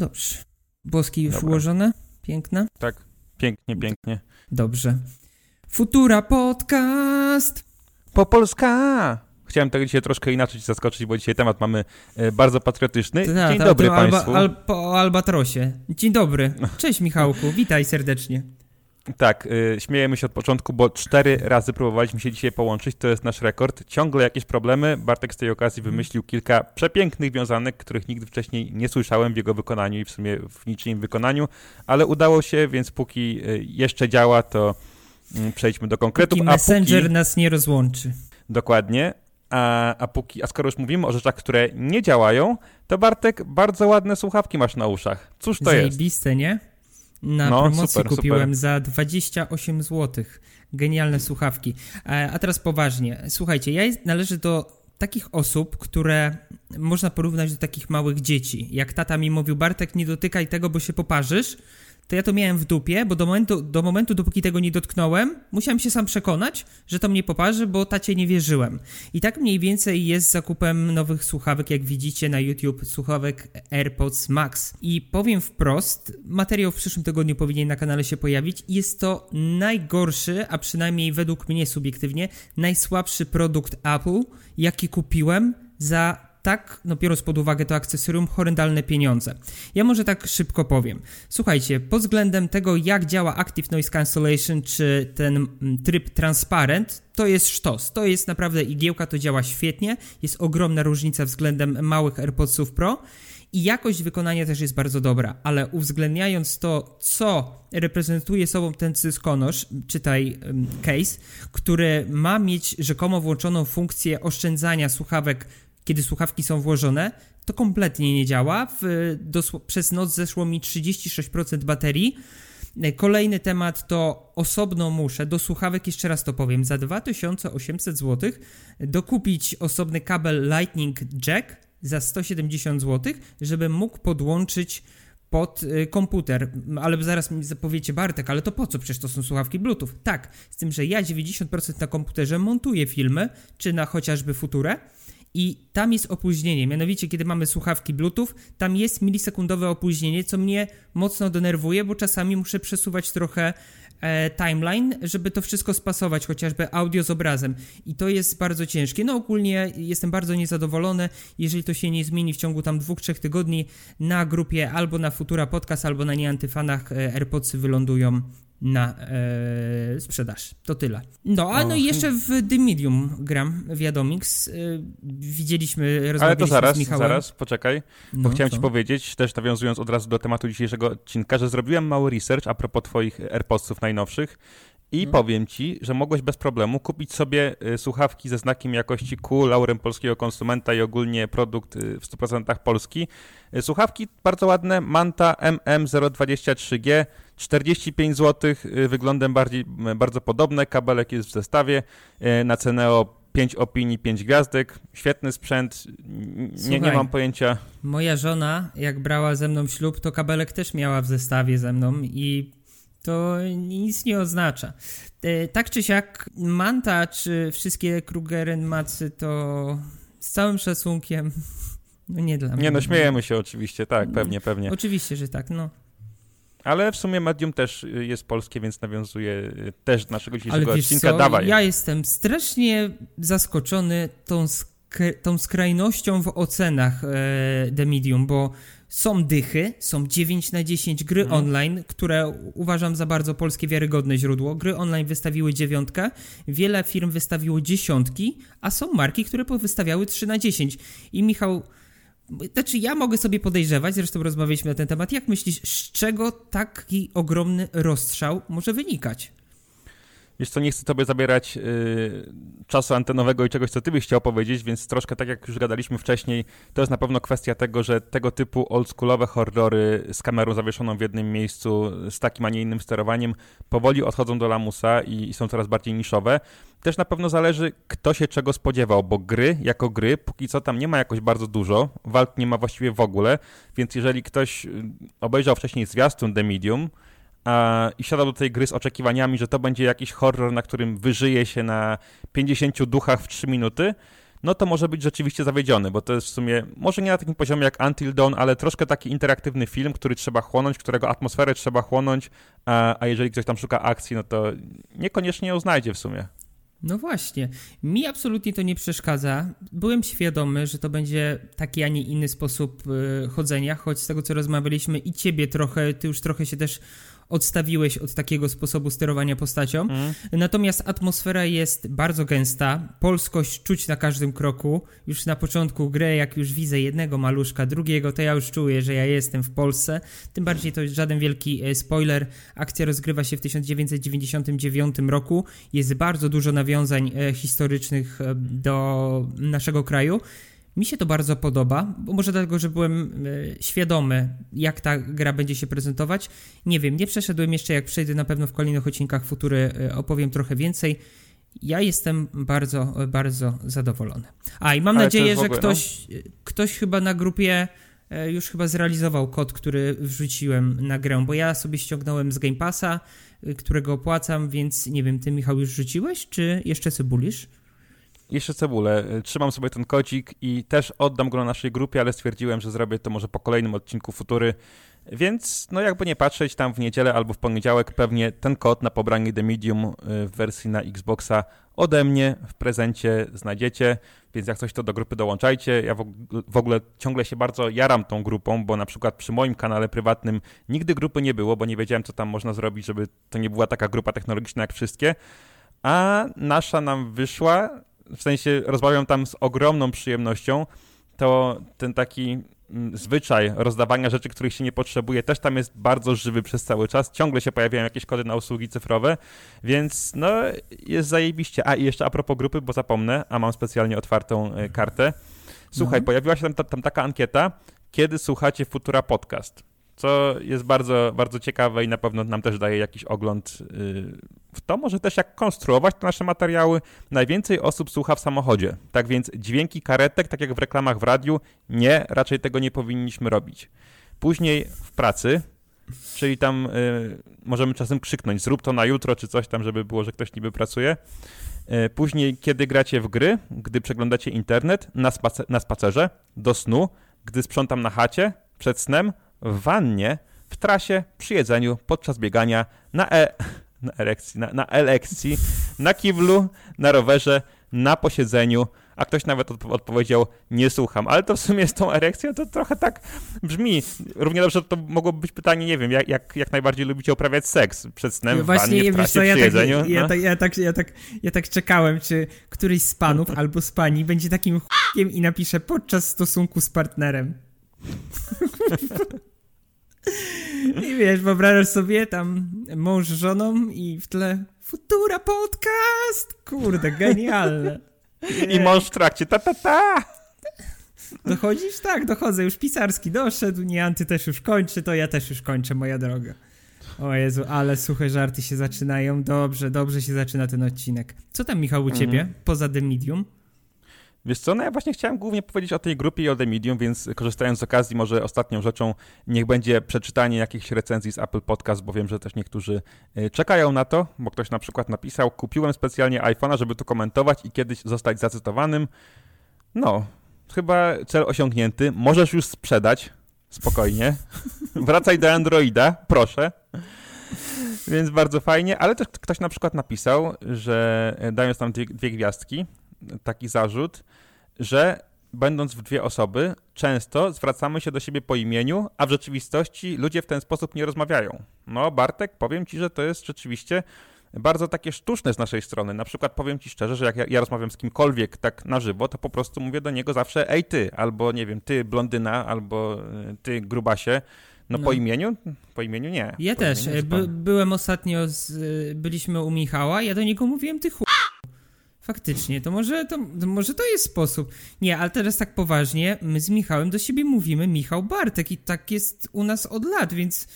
Dobrze. Włoski już Dobra. ułożone? Piękne? Tak, pięknie, pięknie. Dobrze. Futura Podcast! Po Polska! Chciałem tego dzisiaj troszkę inaczej zaskoczyć, bo dzisiaj temat mamy e, bardzo patriotyczny. Ta, Dzień ta, dobry to alba, Państwu. al, po Albatrosie. Dzień dobry. Cześć Michałku, witaj serdecznie. Tak, y, śmiejemy się od początku, bo cztery razy próbowaliśmy się dzisiaj połączyć, to jest nasz rekord. Ciągle jakieś problemy. Bartek z tej okazji wymyślił kilka przepięknych wiązanek, których nigdy wcześniej nie słyszałem w jego wykonaniu i w sumie w niczym wykonaniu, ale udało się, więc póki y, jeszcze działa, to mm, przejdźmy do konkretów. Póki a Messenger póki, nas nie rozłączy. dokładnie. A, a, póki, a skoro już mówimy o rzeczach, które nie działają, to Bartek, bardzo ładne słuchawki masz na uszach. Cóż to jest? Zajebiste, nie? Na No, promocji super, kupiłem super. za 28 zł. Genialne słuchawki. E, A teraz poważnie. Słuchajcie, ja należę do takich osób, które można porównać do takich małych dzieci. Jak tata mi mówił, Bartek, nie dotykaj tego, bo się poparzysz, to ja to miałem w dupie, bo do momentu, do momentu, dopóki tego nie dotknąłem, musiałem się sam przekonać, że to mnie poparzy, bo tacie nie wierzyłem. I tak mniej więcej jest z zakupem nowych słuchawek, jak widzicie na YouTube, słuchawek AirPods Max. I powiem wprost, materiał w przyszłym tygodniu powinien na kanale się pojawić. Jest to najgorszy, a przynajmniej według mnie subiektywnie, najsłabszy produkt Apple, jaki kupiłem za tak, no biorąc pod uwagę to akcesorium, horrendalne pieniądze. Ja może tak szybko powiem. Słuchajcie, pod względem tego, jak działa Active Noise Cancellation, czy ten mm, tryb transparent, to jest sztos. To jest naprawdę igiełka, to działa świetnie. Jest ogromna różnica względem małych AirPodsów Pro. I jakość wykonania też jest bardzo dobra, ale uwzględniając to, co reprezentuje sobą ten cyskonosz, czytaj ym, case, który ma mieć rzekomo włączoną funkcję oszczędzania słuchawek kiedy słuchawki są włożone, to kompletnie nie działa. W, dosł- przez noc zeszło mi 36% baterii. Kolejny temat to osobno muszę do słuchawek, jeszcze raz to powiem, za 2800 zł dokupić osobny kabel Lightning Jack za 170 zł, żebym mógł podłączyć pod y, komputer. Ale zaraz mi zapowiecie, Bartek, ale to po co? Przecież to są słuchawki Bluetooth. Tak, z tym, że ja 90% na komputerze montuję filmy, czy na chociażby Futurę, i tam jest opóźnienie. Mianowicie, kiedy mamy słuchawki Bluetooth, tam jest milisekundowe opóźnienie, co mnie mocno denerwuje, bo czasami muszę przesuwać trochę e, timeline, żeby to wszystko spasować, chociażby audio z obrazem. I to jest bardzo ciężkie. No ogólnie jestem bardzo niezadowolony, jeżeli to się nie zmieni w ciągu tam dwóch, trzech tygodni na grupie albo na Futura Podcast, albo na nieantyfanach e, AirPodsy wylądują na e, sprzedaż. To tyle. No, a no i jeszcze w The Medium gram, Wiadomix. E, widzieliśmy, Ale to rozmawialiśmy zaraz, z Michałem. zaraz, poczekaj. no, Bo chciałem co? ci powiedzieć, też nawiązując od razu do tematu dzisiejszego odcinka, że zrobiłem mały research a propos twoich AirPodsów najnowszych i No. powiem ci, że mogłeś bez problemu kupić sobie y, słuchawki ze znakiem jakości Q, laurem polskiego konsumenta i ogólnie produkt y, w 100% polski. Y, Słuchawki bardzo ładne, Manta MM023G, 45 zł, wyglądem bardziej, bardzo podobne, kabelek jest w zestawie, na cenę o 5 opinii, 5 gwiazdek, świetny sprzęt, nie, nie mam pojęcia, Moja żona, jak brała ze mną ślub, to kabelek też miała w zestawie ze mną i to nic nie oznacza. E, Tak czy siak, Manta czy wszystkie Krugeren Macy to z całym szacunkiem no nie dla mnie. Nie no, śmiejemy się oczywiście, tak, pewnie, pewnie. Oczywiście, że tak, no. Ale w sumie medium też y, jest polskie, więc nawiązuje y, też do naszego Ale dzisiejszego wiesz odcinka. Dawaj. ja jestem strasznie zaskoczony tą, tą skrajnością w ocenach e, The Medium, bo są dychy, są 9 na 10 gry Mhm. online, które uważam za bardzo polskie wiarygodne źródło. Gry online wystawiły dziewiątkę, wiele firm wystawiło dziesiątki, a są marki, które wystawiały 3 na 10. I Michał, znaczy ja mogę sobie podejrzewać, zresztą rozmawialiśmy na ten temat, jak myślisz, z czego taki ogromny rozstrzał może wynikać? Wiesz co, nie chcę tobie zabierać y, czasu antenowego i czegoś, co ty byś chciał powiedzieć, więc troszkę tak jak już gadaliśmy wcześniej, to jest na pewno kwestia tego, że tego typu oldschoolowe horrory z kamerą zawieszoną w jednym miejscu, z takim, a nie innym sterowaniem, powoli odchodzą do lamusa i, i są coraz bardziej niszowe. Też na pewno zależy, kto się czego spodziewał, bo gry jako gry, póki co tam nie ma jakoś bardzo dużo, walk nie ma właściwie w ogóle, więc jeżeli ktoś y, obejrzał wcześniej zwiastun The Medium, i siadał do tej gry z oczekiwaniami, że to będzie jakiś horror, na którym wyżyje się na 50 duchach w 3 minuty, no to może być rzeczywiście zawiedziony, bo to jest w sumie, może nie na takim poziomie jak Until Dawn, ale troszkę taki interaktywny film, który trzeba chłonąć, którego atmosferę trzeba chłonąć, a, jeżeli ktoś tam szuka akcji, no to niekoniecznie ją znajdzie w sumie. No właśnie, mi absolutnie to nie przeszkadza. Byłem świadomy, że to będzie taki, a nie inny sposób y, chodzenia, choć z tego co rozmawialiśmy i ciebie trochę, ty już trochę się też odstawiłeś od takiego sposobu sterowania postacią. Mm. Natomiast atmosfera jest bardzo gęsta, polskość czuć na każdym kroku. Już na początku gry, jak już widzę jednego maluszka, drugiego, to ja już czuję, że ja jestem w Polsce. Tym bardziej to jest żaden wielki e, spoiler. Akcja rozgrywa się w 1999 roku. Jest bardzo dużo nawiązań e, historycznych e, do naszego kraju. Mi się to bardzo podoba, bo może dlatego, że byłem e, świadomy, jak ta gra będzie się prezentować. Nie wiem, nie przeszedłem jeszcze, jak przejdę na pewno w kolejnych odcinkach Futury e, opowiem trochę więcej. Ja jestem bardzo, bardzo zadowolony. A i mam Ale nadzieję, ogóle, że ktoś, no? ktoś chyba na grupie e, już chyba zrealizował kod, który wrzuciłem na grę, bo ja sobie ściągnąłem z Game Passa, którego opłacam, więc nie wiem, ty Michał już rzuciłeś, czy jeszcze cebulisz? Jeszcze cebulę. Trzymam sobie ten kodzik i też oddam go na naszej grupie, ale stwierdziłem, że zrobię to może po kolejnym odcinku Futury. Więc, no jakby nie patrzeć, tam w niedzielę albo w poniedziałek pewnie ten kod na pobranie The Medium y, w wersji na Xboxa ode mnie w prezencie znajdziecie, więc jak coś to do grupy dołączajcie. Ja w ogóle ciągle się bardzo jaram tą grupą, bo na przykład przy moim kanale prywatnym nigdy grupy nie było, bo nie wiedziałem, co tam można zrobić, żeby to nie była taka grupa technologiczna jak wszystkie. A nasza nam wyszła w sensie rozmawiam tam z ogromną przyjemnością, to ten taki mm, zwyczaj rozdawania rzeczy, których się nie potrzebuje, też tam jest bardzo żywy przez cały czas. Ciągle się pojawiają jakieś kody na usługi cyfrowe, więc no jest zajebiście. A i jeszcze a propos grupy, bo zapomnę, a mam specjalnie otwartą e, kartę. Słuchaj, no. pojawiła się tam, tam taka ankieta, kiedy słuchacie Futura Podcast co jest bardzo, bardzo ciekawe i na pewno nam też daje jakiś ogląd y, w to, może też jak konstruować te nasze materiały. Najwięcej osób słucha w samochodzie, tak więc dźwięki karetek, tak jak w reklamach w radiu, nie, raczej tego nie powinniśmy robić. Później w pracy, czyli tam y, możemy czasem krzyknąć, zrób to na jutro, czy coś tam, żeby było, że ktoś niby pracuje. Y, później, kiedy gracie w gry, gdy przeglądacie internet, na, spacer na spacerze, do snu, gdy sprzątam na chacie, przed snem, w wannie, w trasie, przy jedzeniu, podczas biegania, na, e na erekcji, na, na elekcji, na kiblu, na rowerze, na posiedzeniu, a ktoś nawet odpowiedział, nie słucham. Ale to w sumie z tą erekcją to trochę tak brzmi. Równie dobrze to mogłoby być pytanie, nie wiem, jak, jak, jak najbardziej lubicie uprawiać seks przed snem, Właśnie, w wannie, w trasie, co, ja przy tak, jedzeniu. Ja, no? tak, ja, tak, ja, tak, ja tak czekałem, czy któryś z panów albo z pani będzie takim ch**iem i napisze podczas stosunku z partnerem. I wiesz, wyobrażasz sobie tam mąż z żoną i w tle Futura Podcast! Kurde, genialne. I mąż w trakcie ta ta ta! Dochodzisz? Tak, dochodzę. Już pisarski doszedł, nie Anty też już kończy, to ja też już kończę, moja droga. O Jezu, ale suche żarty się zaczynają. Dobrze, dobrze się zaczyna ten odcinek. Co tam, Michał, u ciebie, mhm. poza The Medium? Wiesz co, no ja właśnie chciałem głównie powiedzieć o tej grupie i o The Medium, więc korzystając z okazji, może ostatnią rzeczą niech będzie przeczytanie jakichś recenzji z Apple Podcast, bo wiem, że też niektórzy y, czekają na to, bo ktoś na przykład napisał, kupiłem specjalnie iPhone'a, żeby to komentować i kiedyś zostać zacytowanym. No, chyba cel osiągnięty. Możesz już sprzedać, spokojnie. Wracaj do Androida, proszę. Więc bardzo fajnie, ale też ktoś na przykład napisał, że e, dając tam dwie, dwie gwiazdki, taki zarzut, że będąc w dwie osoby, często zwracamy się do siebie po imieniu, a w rzeczywistości ludzie w ten sposób nie rozmawiają. No, Bartek, powiem ci, że to jest rzeczywiście bardzo takie sztuczne z naszej strony. Na przykład powiem ci szczerze, że jak ja, ja, rozmawiam z kimkolwiek tak na żywo, to po prostu mówię do niego zawsze ej ty, albo nie wiem, ty blondyna, albo e, ty grubasie. No, no, po imieniu? Po imieniu nie. Ja po też. By, byłem ostatnio, z, byliśmy u Michała, ja do niego mówiłem ty ch... Faktycznie, to może, to, to może to jest sposób. Nie, ale teraz tak poważnie, my z Michałem do siebie mówimy Michał Bartek i tak jest u nas od lat, więc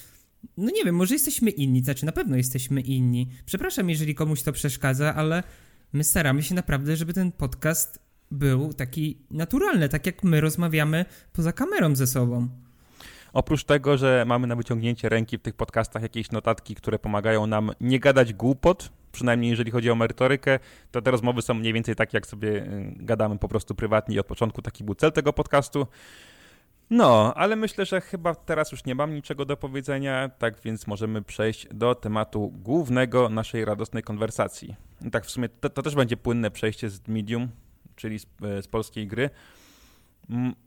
no nie wiem, może jesteśmy inni, znaczy na pewno jesteśmy inni. Przepraszam, jeżeli komuś to przeszkadza, ale my staramy się naprawdę, żeby ten podcast był taki naturalny, tak jak my rozmawiamy poza kamerą ze sobą. Oprócz tego, że mamy na wyciągnięcie ręki w tych podcastach jakieś notatki, które pomagają nam nie gadać głupot, przynajmniej jeżeli chodzi o merytorykę, to te rozmowy są mniej więcej takie, jak sobie y, gadamy po prostu prywatnie i od początku taki był cel tego podcastu. No, ale myślę, że chyba teraz już nie mam niczego do powiedzenia, tak więc możemy przejść do tematu głównego naszej radosnej konwersacji. I tak w sumie to, to też będzie płynne przejście z Medium, czyli z, e, z polskiej gry.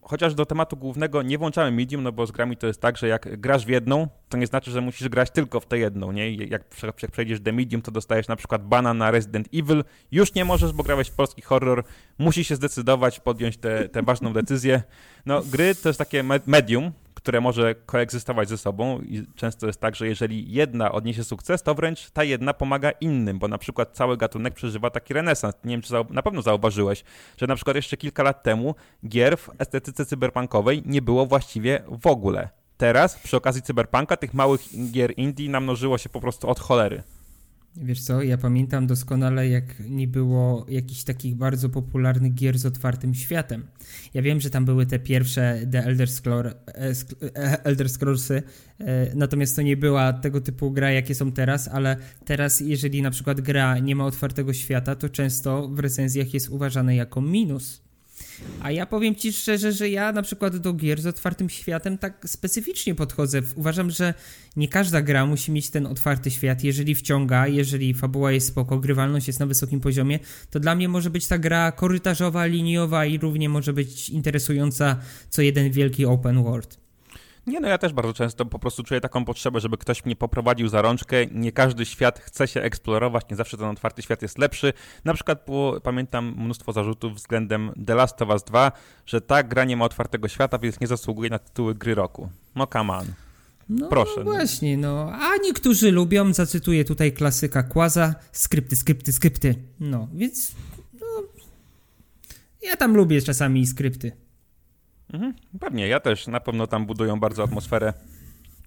Chociaż do tematu głównego nie włączamy medium, no bo z grami to jest tak, że jak grasz w jedną, to nie znaczy, że musisz grać tylko w tę jedną, nie? Jak, przejdziesz do medium, to dostajesz na przykład bana na Resident Evil. Już nie możesz, bo grałeś w polski horror. Musisz się zdecydować, podjąć tę ważną decyzję. No, gry to jest takie medium, które może koegzystować ze sobą i często jest tak, że jeżeli jedna odniesie sukces, to wręcz ta jedna pomaga innym, bo na przykład cały gatunek przeżywa taki renesans. Nie wiem, czy na pewno zauważyłeś, że na przykład jeszcze kilka lat temu gier w estetyce cyberpunkowej nie było właściwie w ogóle. Teraz, przy okazji cyberpunka, tych małych gier indie namnożyło się po prostu od cholery. Wiesz co, ja pamiętam doskonale, jak nie było jakichś takich bardzo popularnych gier z otwartym światem. Ja wiem, że tam były te pierwsze The Elder, Scroll, e, e, Elder Scrollsy, e, natomiast to nie była tego typu gra, jakie są teraz, ale teraz, jeżeli na przykład gra nie ma otwartego świata, to często w recenzjach jest uważane jako minus. A ja powiem ci szczerze, że ja na przykład do gier z otwartym światem tak specyficznie podchodzę. Uważam, że nie każda gra musi mieć ten otwarty świat. Jeżeli wciąga, jeżeli fabuła jest spoko, grywalność jest na wysokim poziomie, to dla mnie może być ta gra korytarzowa, liniowa i równie może być interesująca co jeden wielki open world. Nie, no ja też bardzo często po prostu czuję taką potrzebę, żeby ktoś mnie poprowadził za rączkę. Nie każdy świat chce się eksplorować, nie zawsze ten otwarty świat jest lepszy. Na przykład było, pamiętam mnóstwo zarzutów względem The Last of Us 2, że ta gra nie ma otwartego świata, więc nie zasługuje na tytuły gry roku. No come on. No Proszę. No właśnie, no. A niektórzy lubią, zacytuję tutaj klasyka Kłaza, skrypty, skrypty, skrypty. No, więc no, ja tam lubię czasami skrypty. Mhm, pewnie, ja też. Na pewno tam budują bardzo atmosferę.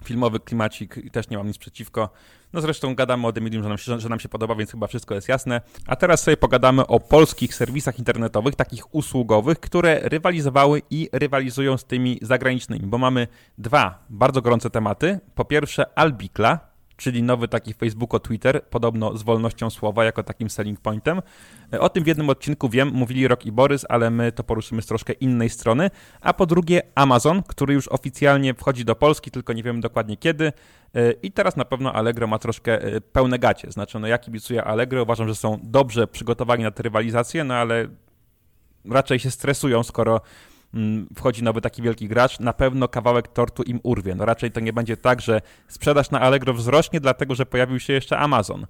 Filmowy klimacik i też nie mam nic przeciwko. No zresztą gadamy o The Medium, że nam, się, że nam się podoba, więc chyba wszystko jest jasne. A teraz sobie pogadamy o polskich serwisach internetowych, takich usługowych, które rywalizowały i rywalizują z tymi zagranicznymi, bo mamy dwa bardzo gorące tematy. Po pierwsze Albikla, czyli nowy taki Facebook o Twitter, podobno z wolnością słowa jako takim selling pointem. O tym w jednym odcinku wiem, mówili Rok i Borys, ale my to poruszymy z troszkę innej strony. A po drugie Amazon, który już oficjalnie wchodzi do Polski, tylko nie wiemy dokładnie kiedy. I teraz na pewno Allegro ma troszkę e, pełne gacie. Znaczy, no ja kibicuję Allegro, uważam, że są dobrze przygotowani na tę rywalizację, no ale raczej się stresują, skoro wchodzi nowy taki wielki gracz, na pewno kawałek tortu im urwie. No raczej to nie będzie tak, że sprzedaż na Allegro wzrośnie, dlatego że pojawił się jeszcze Amazon.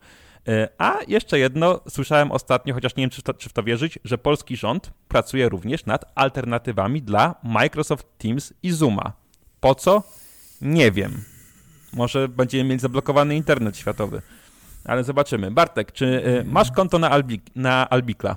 E, a jeszcze jedno, słyszałem ostatnio, chociaż nie wiem, czy w, to, czy w to wierzyć, że polski rząd pracuje również nad alternatywami dla Microsoft Teams i Zooma. Po co? Nie wiem. Może będziemy mieli zablokowany internet światowy. Ale zobaczymy. Bartek, czy e, masz konto na, Albi na Albikla?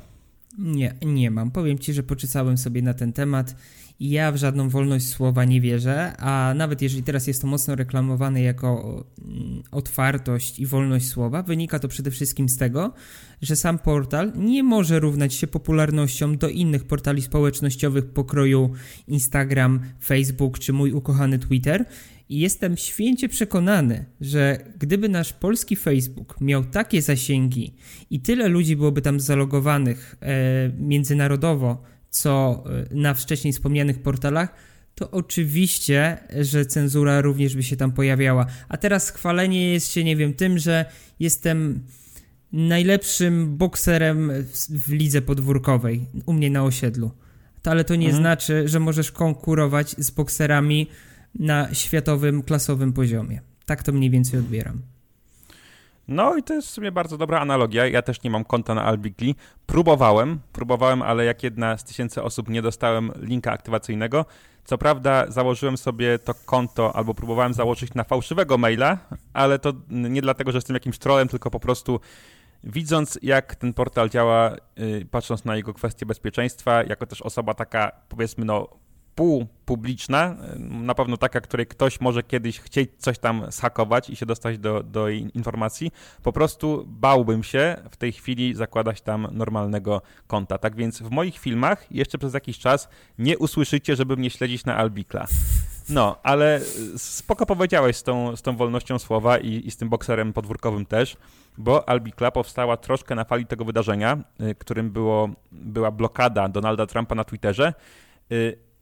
Nie, nie mam. Powiem ci, że poczytałem sobie na ten temat i ja w żadną wolność słowa nie wierzę, a nawet jeżeli teraz jest to mocno reklamowane jako mm, otwartość i wolność słowa, wynika to przede wszystkim z tego, że sam portal nie może równać się popularnością do innych portali społecznościowych pokroju Instagram, Facebook czy mój ukochany Twitter, i jestem święcie przekonany, że gdyby nasz polski Facebook miał takie zasięgi i tyle ludzi byłoby tam zalogowanych e, międzynarodowo, co e, na wcześniej wspomnianych portalach, to oczywiście, że cenzura również by się tam pojawiała. A teraz chwalenie jest się, nie wiem, tym, że jestem najlepszym bokserem w lidze podwórkowej u mnie na osiedlu. To, ale to nie mhm. znaczy, że możesz konkurować z bokserami na światowym, klasowym poziomie. Tak to mniej więcej odbieram. No i to jest w sumie bardzo dobra analogia. Ja też nie mam konta na Albigli. Próbowałem, próbowałem, ale jak jedna z tysięcy osób nie dostałem linka aktywacyjnego. Co prawda założyłem sobie to konto, albo próbowałem założyć na fałszywego maila, ale to nie dlatego, że jestem jakimś trolem, tylko po prostu widząc jak ten portal działa, yy, patrząc na jego kwestie bezpieczeństwa, jako też osoba taka, powiedzmy, no półpubliczna, na pewno taka, której ktoś może kiedyś chcieć coś tam schakować i się dostać do, do informacji, po prostu bałbym się w tej chwili zakładać tam normalnego konta. Tak więc w moich filmach jeszcze przez jakiś czas nie usłyszycie, żeby mnie śledzić na Albikla. No, ale spoko powiedziałeś z tą, z tą wolnością słowa i, i z tym bokserem podwórkowym też, bo Albikla powstała troszkę na fali tego wydarzenia, y, którym było, była blokada Donalda Trumpa na Twitterze.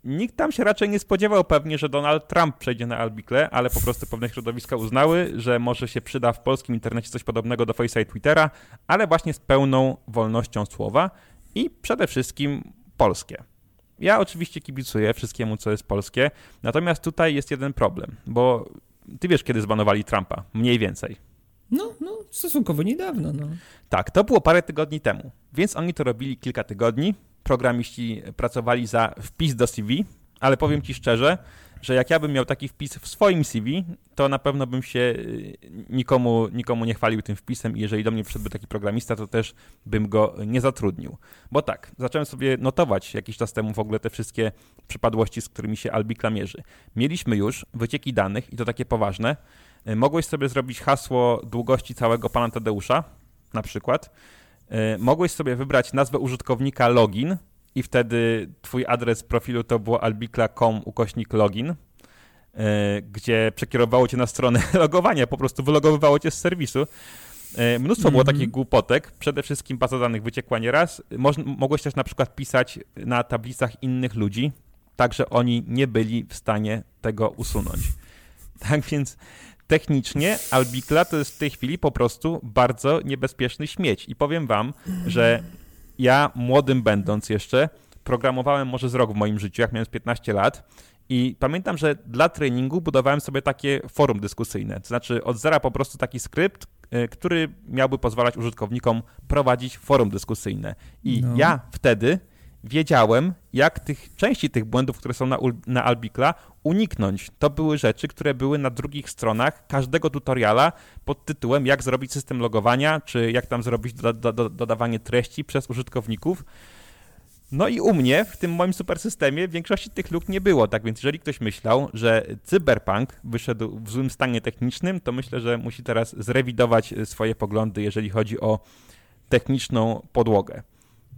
Nikt tam się raczej nie spodziewał pewnie, że Donald Trump przejdzie na Albikle, ale po prostu pewne środowiska uznały, że może się przyda w polskim internecie coś podobnego do Face'a i Twittera, ale właśnie z pełną wolnością słowa i przede wszystkim polskie. Ja oczywiście kibicuję wszystkiemu, co jest polskie, natomiast tutaj jest jeden problem, bo ty wiesz, kiedy zbanowali Trumpa, mniej więcej. No, no, stosunkowo niedawno, no. Tak, to było parę tygodni temu, więc oni to robili kilka tygodni. Programiści pracowali za wpis do CV, ale powiem ci szczerze, że jak ja bym miał taki wpis w swoim CV, to na pewno bym się y, nikomu, nikomu nie chwalił tym wpisem i jeżeli do mnie przyszedłby taki programista, to też bym go nie zatrudnił. Bo tak, zacząłem sobie notować jakiś czas temu w ogóle te wszystkie przypadłości, z którymi się Albikla mierzy. Mieliśmy już wycieki danych i to takie poważne. Y, mogłeś sobie zrobić hasło długości całego pana Tadeusza, na przykład. Y, mogłeś sobie wybrać nazwę użytkownika login, i wtedy twój adres profilu to było albikla.com ukośnik login, e, gdzie przekierowało cię na stronę logowania, po prostu wylogowywało cię z serwisu. E, mnóstwo mm -hmm. było mhm. takich głupotek, przede wszystkim baza danych wyciekła nieraz. Moż, mogłeś też na przykład pisać na tablicach innych ludzi, tak że oni nie byli w stanie tego usunąć. Tak więc technicznie Albikla to jest w tej chwili po prostu bardzo niebezpieczny śmieć. I powiem wam, że ja młodym będąc jeszcze, programowałem może z rok w moim życiu, jak miałem 15 lat. I pamiętam, że dla treningu budowałem sobie takie forum dyskusyjne. To znaczy od zera po prostu taki skrypt, y, który miałby pozwalać użytkownikom prowadzić forum dyskusyjne. I no. ja wtedy wiedziałem, jak tych części tych błędów, które są na, na Albikla, uniknąć. To były rzeczy, które były na drugich stronach każdego tutoriala pod tytułem jak zrobić system logowania, czy jak tam zrobić do, do, do, dodawanie treści przez użytkowników. No i u mnie, w tym moim super systemie, większości tych luk nie było. Tak więc, jeżeli ktoś myślał, że Cyberpunk wyszedł w złym stanie technicznym, to myślę, że musi teraz zrewidować swoje poglądy, jeżeli chodzi o techniczną podłogę.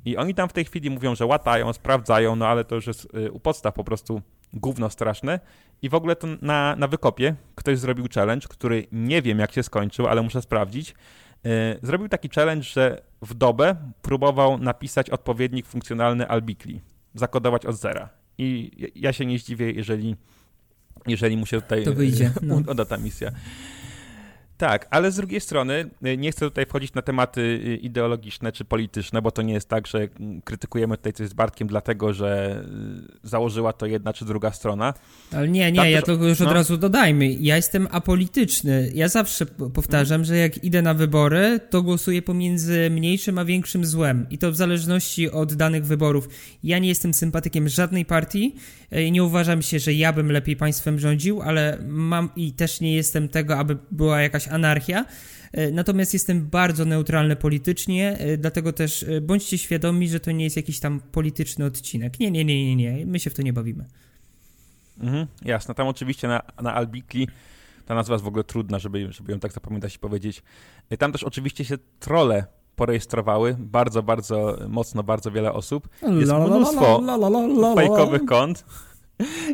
I oni tam w tej chwili mówią, że łatają, sprawdzają, no ale to już jest y, u podstaw po prostu gówno straszne. I w ogóle to na, na wykopie ktoś zrobił challenge, który nie wiem jak się skończył, ale muszę sprawdzić. Yy, zrobił taki challenge, że w dobę próbował napisać odpowiednik funkcjonalny Albikli, zakodować od zera. I ja się nie zdziwię, jeżeli, jeżeli mu się tutaj to wyjdzie, no. uda ta misja. Tak, ale z drugiej strony y, nie chcę tutaj wchodzić na tematy y, ideologiczne czy polityczne, bo to nie jest tak, że mm, krytykujemy tutaj coś z Bartkiem dlatego, że y, założyła to jedna czy druga strona. Ale nie, nie, Tam ja też, to już od no. razu dodajmy. Ja jestem apolityczny. Ja zawsze powtarzam, mm. że jak idę na wybory, to głosuję pomiędzy mniejszym a większym złem. I to w zależności od danych wyborów. Ja nie jestem sympatykiem żadnej partii. Nie uważam się, że ja bym lepiej państwem rządził, ale mam i też nie jestem tego, aby była jakaś anarchia. E, natomiast jestem bardzo neutralny politycznie, e, dlatego też e, bądźcie świadomi, że to nie jest jakiś tam polityczny odcinek. Nie, nie, nie, nie, nie. my się w to nie bawimy. Mhm, jasne. Tam oczywiście na, na Albikli ta nazwa jest w ogóle trudna, żeby, żeby ją tak zapamiętać i powiedzieć. Tam też oczywiście się trole porejestrowały bardzo, bardzo mocno, bardzo wiele osób. Jest mnóstwo fejkowych kont.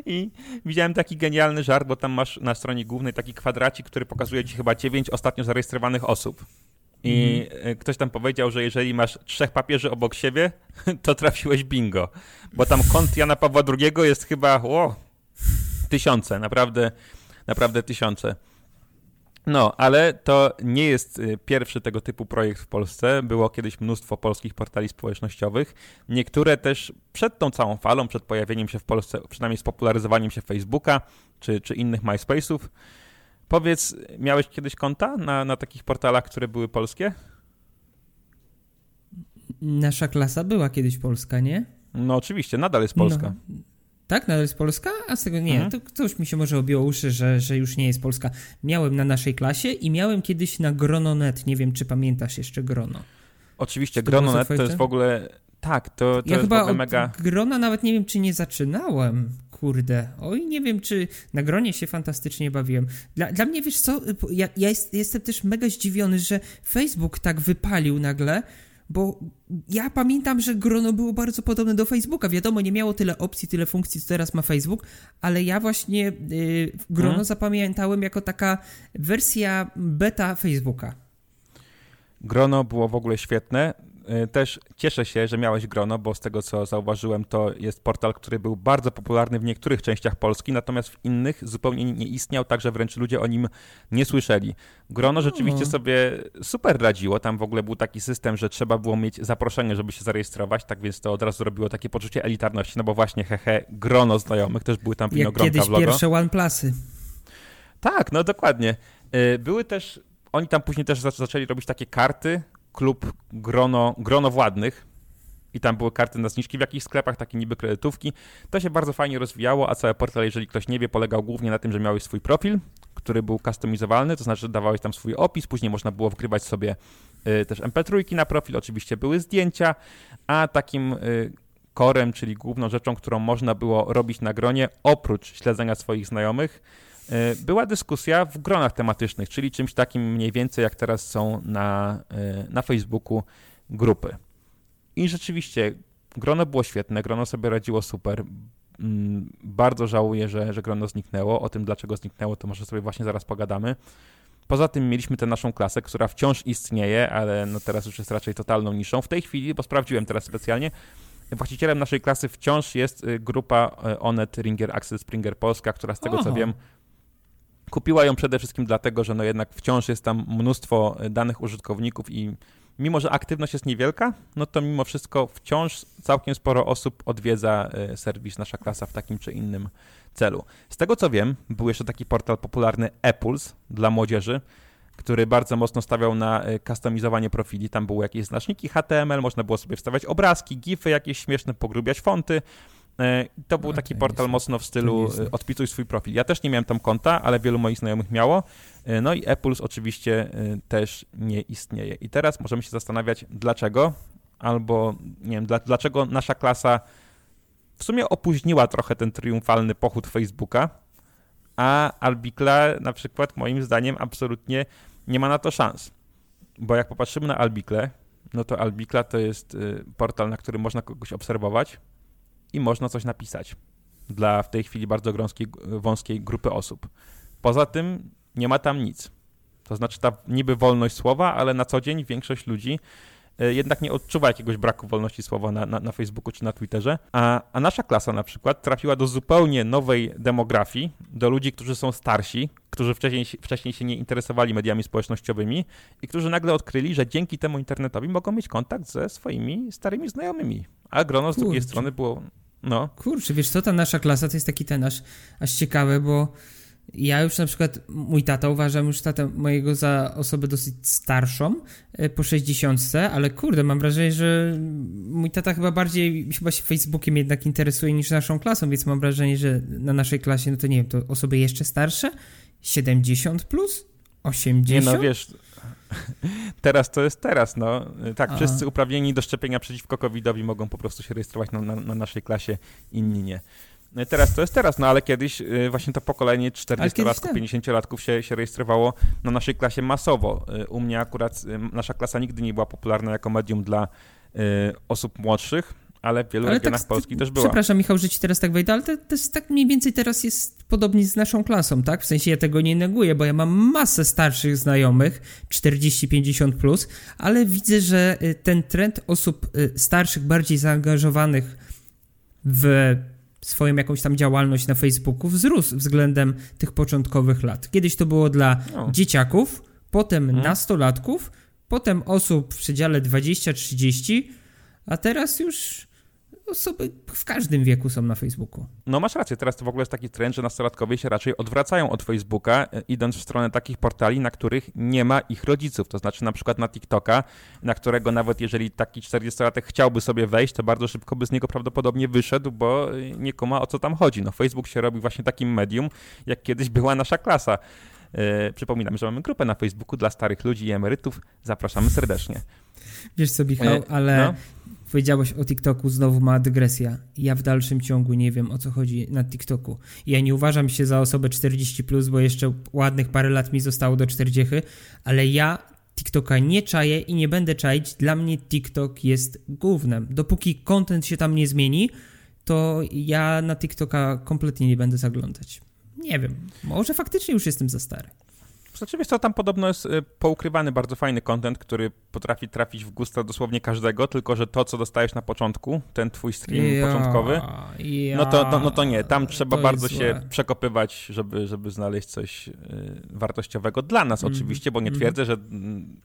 I widziałem taki genialny żart, bo tam masz na stronie głównej taki kwadracik, który pokazuje ci chyba dziewięć ostatnio zarejestrowanych osób. I mm. ktoś tam powiedział, że jeżeli masz trzech papieży obok siebie, to trafiłeś bingo. Bo tam kont Jana Pawła II jest chyba o, tysiące, naprawdę, naprawdę tysiące. No, ale to nie jest y, pierwszy tego typu projekt w Polsce. Było kiedyś mnóstwo polskich portali społecznościowych. Niektóre też przed tą całą falą, przed pojawieniem się w Polsce, przynajmniej z popularyzowaniem się Facebooka czy, czy innych MySpace'ów. Powiedz, miałeś kiedyś konta na, na takich portalach, które były polskie? Nasza klasa była kiedyś polska, nie? No oczywiście, nadal jest polska. No. Tak, nadal jest Polska? A z tego nie, mhm. to, to już mi się może obiło uszy, że, że już nie jest Polska. Miałem na naszej klasie i miałem kiedyś na Grononet. Nie wiem, czy pamiętasz jeszcze Grono. Oczywiście, Grononet to jest w ogóle... Tak, to, to ja jest chyba mega... Grona nawet nie wiem, czy nie zaczynałem. Kurde, oj, nie wiem, czy na gronie się fantastycznie bawiłem. Dla, dla mnie, wiesz co, ja, ja jest, jestem też mega zdziwiony, że Facebook tak wypalił nagle, bo ja pamiętam, że grono było bardzo podobne do Facebooka. Wiadomo, nie miało tyle opcji, tyle funkcji, co teraz ma Facebook, ale ja właśnie y, grono hmm. zapamiętałem jako taka wersja beta Facebooka. Grono było w ogóle świetne. Y, też cieszę się, że miałeś grono, bo z tego co zauważyłem, to jest portal, który był bardzo popularny w niektórych częściach Polski, natomiast w innych zupełnie nie istniał, także wręcz ludzie o nim nie słyszeli. Grono rzeczywiście sobie super radziło. Tam w ogóle był taki system, że trzeba było mieć zaproszenie, żeby się zarejestrować, tak więc to od razu robiło takie poczucie elitarności, no bo właśnie hehe, grono znajomych, też były tam winogronka Jak kiedyś w logo. pierwsze OnePlusy. Tak, no dokładnie. Y, były też, oni tam później też zaczęli robić takie karty, klub grono, grono władnych. I tam były karty na zniżki w jakichś sklepach, takie niby kredytówki. To się bardzo fajnie rozwijało, a cały portal, jeżeli ktoś nie wie, polegał głównie na tym, że miałeś swój profil, który był customizowalny, to znaczy, że dawałeś tam swój opis, później można było wgrywać sobie y, też MP3 na profil, oczywiście były zdjęcia, a takim y, korem, czyli główną rzeczą, którą można było robić na gronie, oprócz śledzenia swoich znajomych, była dyskusja w gronach tematycznych, czyli czymś takim mniej więcej jak teraz są na, e, na Facebooku grupy. I rzeczywiście grono było świetne, grono sobie radziło super. Mm, bardzo żałuję, że, że grono zniknęło. O tym, dlaczego zniknęło, to może sobie właśnie zaraz pogadamy. Poza tym mieliśmy tę naszą klasę, która wciąż istnieje, ale no teraz już jest raczej totalną niszą. W tej chwili, bo sprawdziłem teraz specjalnie, właścicielem naszej klasy wciąż jest y, grupa y, Onet Ringer Axel Springer Polska, która z tego Aha. co wiem Kupiła ją przede wszystkim dlatego, że no jednak wciąż jest tam mnóstwo e, danych użytkowników i mimo, że aktywność jest niewielka, no to mimo wszystko wciąż całkiem sporo osób odwiedza e, serwis Nasza Klasa w takim czy innym celu. Z tego co wiem, był jeszcze taki portal popularny Apples dla młodzieży, który bardzo mocno stawiał na e, kustomizowanie profili. Tam były jakieś znaczniki HTML, można było sobie wstawiać obrazki, gify jakieś śmieszne, pogrubiać fonty. E, to był taki portal mocno w stylu e, odpisuj swój profil. Ja też nie miałem tam konta, ale wielu moich znajomych miało. E, no i Apples oczywiście też nie istnieje. I teraz możemy się zastanawiać, dlaczego, albo nie wiem, dlaczego nasza klasa w sumie opóźniła trochę ten triumfalny pochód Facebooka, a Albikla na przykład moim zdaniem absolutnie nie ma na to szans. Bo jak popatrzymy na Albikle, no to Albikla to jest portal, na którym można kogoś obserwować, i można coś napisać dla w tej chwili bardzo grąskiej, wąskiej grupy osób. Poza tym nie ma tam nic. To znaczy ta niby wolność słowa, ale na co dzień większość ludzi e, jednak nie odczuwa jakiegoś braku wolności słowa na, na, na Facebooku czy na Twitterze. A, a nasza klasa na przykład trafiła do zupełnie nowej demografii, do ludzi, którzy są starsi, którzy wcześniej, wcześniej się nie interesowali mediami społecznościowymi i którzy nagle odkryli, że dzięki temu internetowi mogą mieć kontakt ze swoimi starymi znajomymi. A grono z drugiej strony było no. Kurczę, wiesz co, ta nasza klasa to jest taki ten aż, aż ciekawe, bo ja już na przykład, mój tata uważam już tatę mojego za osobę dosyć starszą, e, po 60, ale kurde, mam wrażenie, że mój tata chyba bardziej, chyba się Facebookiem jednak interesuje niż naszą klasą, więc mam wrażenie, że na naszej klasie, no to nie wiem, to osoby jeszcze starsze, 70 plus, 80? Nie no, wiesz, teraz to jest teraz, no. Tak, Aha. wszyscy uprawnieni do szczepienia przeciwko COVID-owi mogą po prostu się rejestrować na, na, na naszej klasie, inni nie. No teraz to jest teraz, no ale kiedyś y, właśnie to pokolenie 40-latków, 50-latków się, się rejestrowało na naszej klasie masowo. Y, u mnie akurat y, nasza klasa nigdy nie była popularna jako medium dla osób młodszych, ale w wielu ale regionach tak, Polski też była. Przepraszam, Michał, że ci teraz tak wejdę, ale to, to jest tak mniej więcej teraz jest podobnie z naszą klasą, tak? W sensie ja tego nie neguję, bo ja mam masę starszych znajomych, 40-50+, plus, ale widzę, że y, ten trend osób y, starszych, bardziej zaangażowanych w swoją jakąś tam działalność na Facebooku wzrósł względem tych początkowych lat. Kiedyś to było dla no. dzieciaków, potem hmm. nastolatków, potem osób w przedziale 20-30, a teraz już osoby w każdym wieku są na Facebooku. No masz rację, teraz to w ogóle jest taki trend, że nastolatkowie się raczej odwracają od Facebooka, e, idąc w stronę takich portali, na których nie ma ich rodziców. To znaczy na przykład na TikToka, na którego nawet jeżeli taki 40-latek chciałby sobie wejść, to bardzo szybko by z niego prawdopodobnie wyszedł, bo e, nie kuma o co tam chodzi. No Facebook się robi właśnie takim medium, jak kiedyś była nasza klasa. Yy, przypominam, że mamy grupę na Facebooku dla starych ludzi i emerytów. Zapraszamy serdecznie. Wiesz co, Michał, ale no? Powiedziałeś o TikToku, znowu ma dygresja. Ja w dalszym ciągu nie wiem o co chodzi na TikToku. Ja nie uważam się za osobę 40, plus, bo jeszcze ładnych parę lat mi zostało do 40, ale ja TikToka nie czaję i nie będę czaić. Dla mnie TikTok jest głównym. Dopóki content się tam nie zmieni, to ja na TikToka kompletnie nie będę zaglądać. Nie wiem, może faktycznie już jestem za stary. Znaczy, wiesz co, tam podobno jest y, poukrywany bardzo fajny content, który potrafi trafić w gusta dosłownie każdego, tylko że to, co dostajesz na początku, ten twój stream ja, początkowy, ja, no, to, no, no, to nie, tam trzeba bardzo się przekopywać, żeby, żeby znaleźć coś y, wartościowego dla nas mm, oczywiście, bo nie mm. twierdzę, że, mm,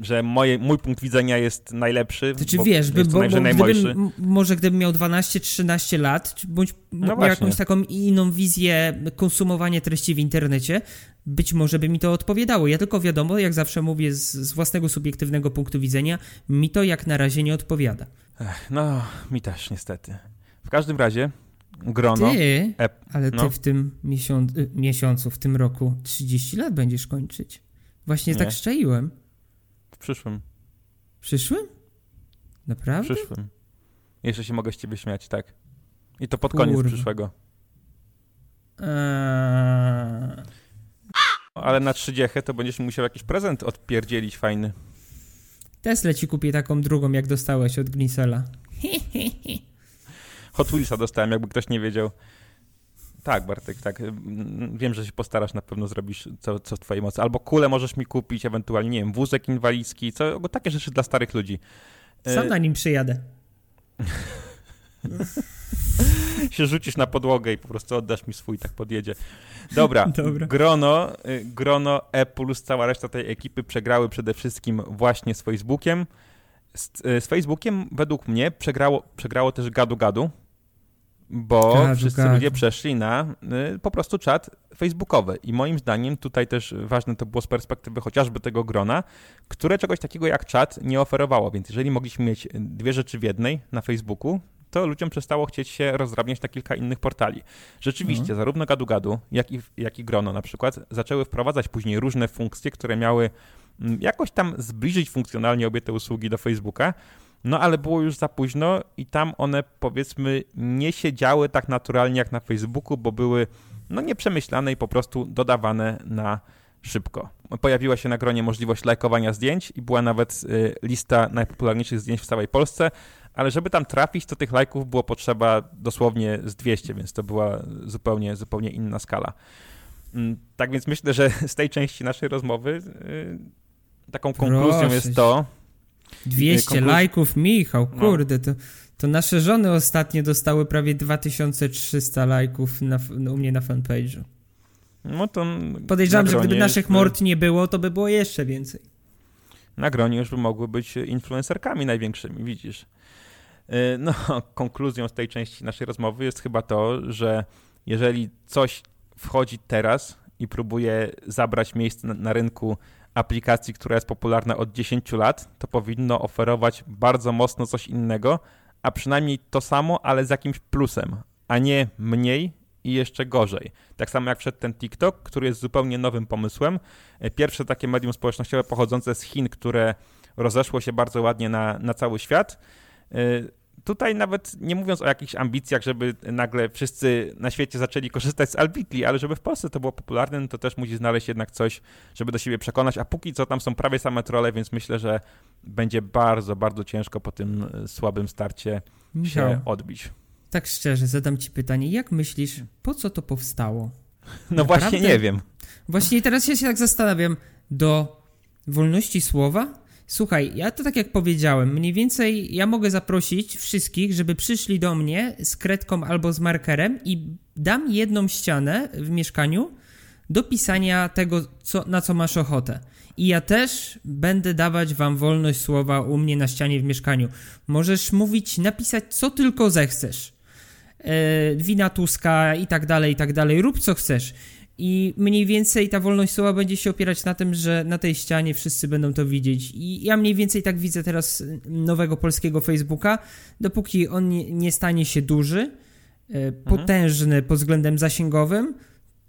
że moje, mój punkt widzenia jest najlepszy, Znaczy bo wiesz, by, bo, bo gdybym, może gdybym miał 12-13 lat, bądź no miał jakąś taką inną wizję konsumowania treści w internecie, być może by mi to odpowiadało. Ja tylko wiadomo, jak zawsze mówię z, z, własnego subiektywnego punktu widzenia, mi to jak na razie nie odpowiada. Ech, no, mi też niestety. W każdym razie grono... Ty, ale ty no. w tym miesiąc, y, miesiącu, w tym roku 30 lat będziesz kończyć. Właśnie nie. tak szczaiłem. W przyszłym. W przyszłym? Naprawdę? W przyszłym. Jeszcze się mogę z ciebie śmiać, tak. I to pod koniec przyszłego. Eee... Ale na 30 to będziesz musiał jakiś prezent odpierdzielić fajny. Tesla ci kupię taką drugą, jak dostałeś od Gnisela. Hot Wheelsa dostałem, jakby ktoś nie wiedział. Tak, Bartek, tak. Wiem, że się postarasz, na pewno zrobisz co, co w twojej mocy. Albo kulę możesz mi kupić, ewentualnie, nie wiem, wózek inwalidzki, co, takie rzeczy dla starych ludzi. Sam na nim przyjadę. się rzucisz na podłogę i po prostu oddasz mi swój, tak podjedzie. Dobra, Dobra. grono, y, grono E plus cała reszta tej ekipy przegrały przede wszystkim właśnie z Facebookiem. Z, y, z Facebookiem według mnie przegrało, przegrało też gadu gadu, bo gadu, wszyscy gadu. ludzie przeszli na y, po prostu czat facebookowy. I moim zdaniem tutaj też ważne to było z perspektywy chociażby tego grona, które czegoś takiego jak czat nie oferowało. Więc jeżeli mogliśmy mieć dwie rzeczy w jednej na Facebooku, to ludziom przestało chcieć się rozdrabniać na kilka innych portali. Rzeczywiście, mhm. zarówno gadu-gadu, jak i, jak i grono na przykład zaczęły wprowadzać później różne funkcje, które miały mm, jakoś tam zbliżyć funkcjonalnie obie te usługi do Facebooka, no ale było już za późno i tam one powiedzmy nie siedziały tak naturalnie jak na Facebooku, bo były no nieprzemyślane i po prostu dodawane na szybko. Pojawiła się na gronie możliwość lajkowania zdjęć i była nawet y, lista najpopularniejszych zdjęć w całej Polsce, ale żeby tam trafić, to tych lajków było potrzeba dosłownie z 200, więc to była zupełnie, zupełnie inna skala. Mm, tak więc myślę, że z tej części naszej rozmowy y, taką konkluzją Proszę jest to... 200 konkluz... lajków, Michał, no. kurde, to, to nasze żony ostatnio dostały prawie 2300 lajków na, u mnie na fanpage'u. No to Podejrzewam, że gdyby naszych mord nie było, to by było jeszcze więcej. Na gronie już by mogły być influencerkami największymi, widzisz. Y, no, konkluzją z tej części naszej rozmowy jest chyba to, że jeżeli coś wchodzi teraz i próbuje zabrać miejsce na, na rynku aplikacji, która jest popularna od 10 lat, to powinno oferować bardzo mocno coś innego, a przynajmniej to samo, ale z jakimś plusem, a nie mniej i jeszcze gorzej. Tak samo jak wszedł ten TikTok, który jest zupełnie nowym pomysłem. Y, pierwsze takie medium społecznościowe pochodzące z Chin, które rozeszło się bardzo ładnie na, na cały świat. Y, tutaj nawet nie mówiąc o jakichś ambicjach, żeby nagle wszyscy na świecie zaczęli korzystać z Albitli, ale żeby w Polsce to było popularne, no to też musi znaleźć jednak coś, żeby do siebie przekonać, a póki co tam są prawie same trole, więc myślę, że będzie bardzo, bardzo ciężko po tym e, słabym starcie Michał, się odbić. Tak szczerze, zadam ci pytanie, jak myślisz, po co to powstało? No Naprawdę? właśnie nie wiem. Właśnie teraz ja się tak zastanawiam, do wolności słowa? Słuchaj, ja to tak jak powiedziałem, mniej więcej ja mogę zaprosić wszystkich, żeby przyszli do mnie z kredką albo z markerem i dam jedną ścianę w mieszkaniu do pisania tego, co, na co masz ochotę. I ja też będę dawać wam wolność słowa u mnie na ścianie w mieszkaniu. Możesz mówić, napisać co tylko zechcesz. Yy, wina Tuska i tak dalej, i tak dalej. Rób co chcesz. I mniej więcej ta wolność słowa będzie się opierać na tym, że na tej ścianie wszyscy będą to widzieć. I ja mniej więcej tak widzę teraz nowego polskiego Facebooka. Dopóki on nie, nie stanie się duży, e, mhm. potężny pod względem zasięgowym,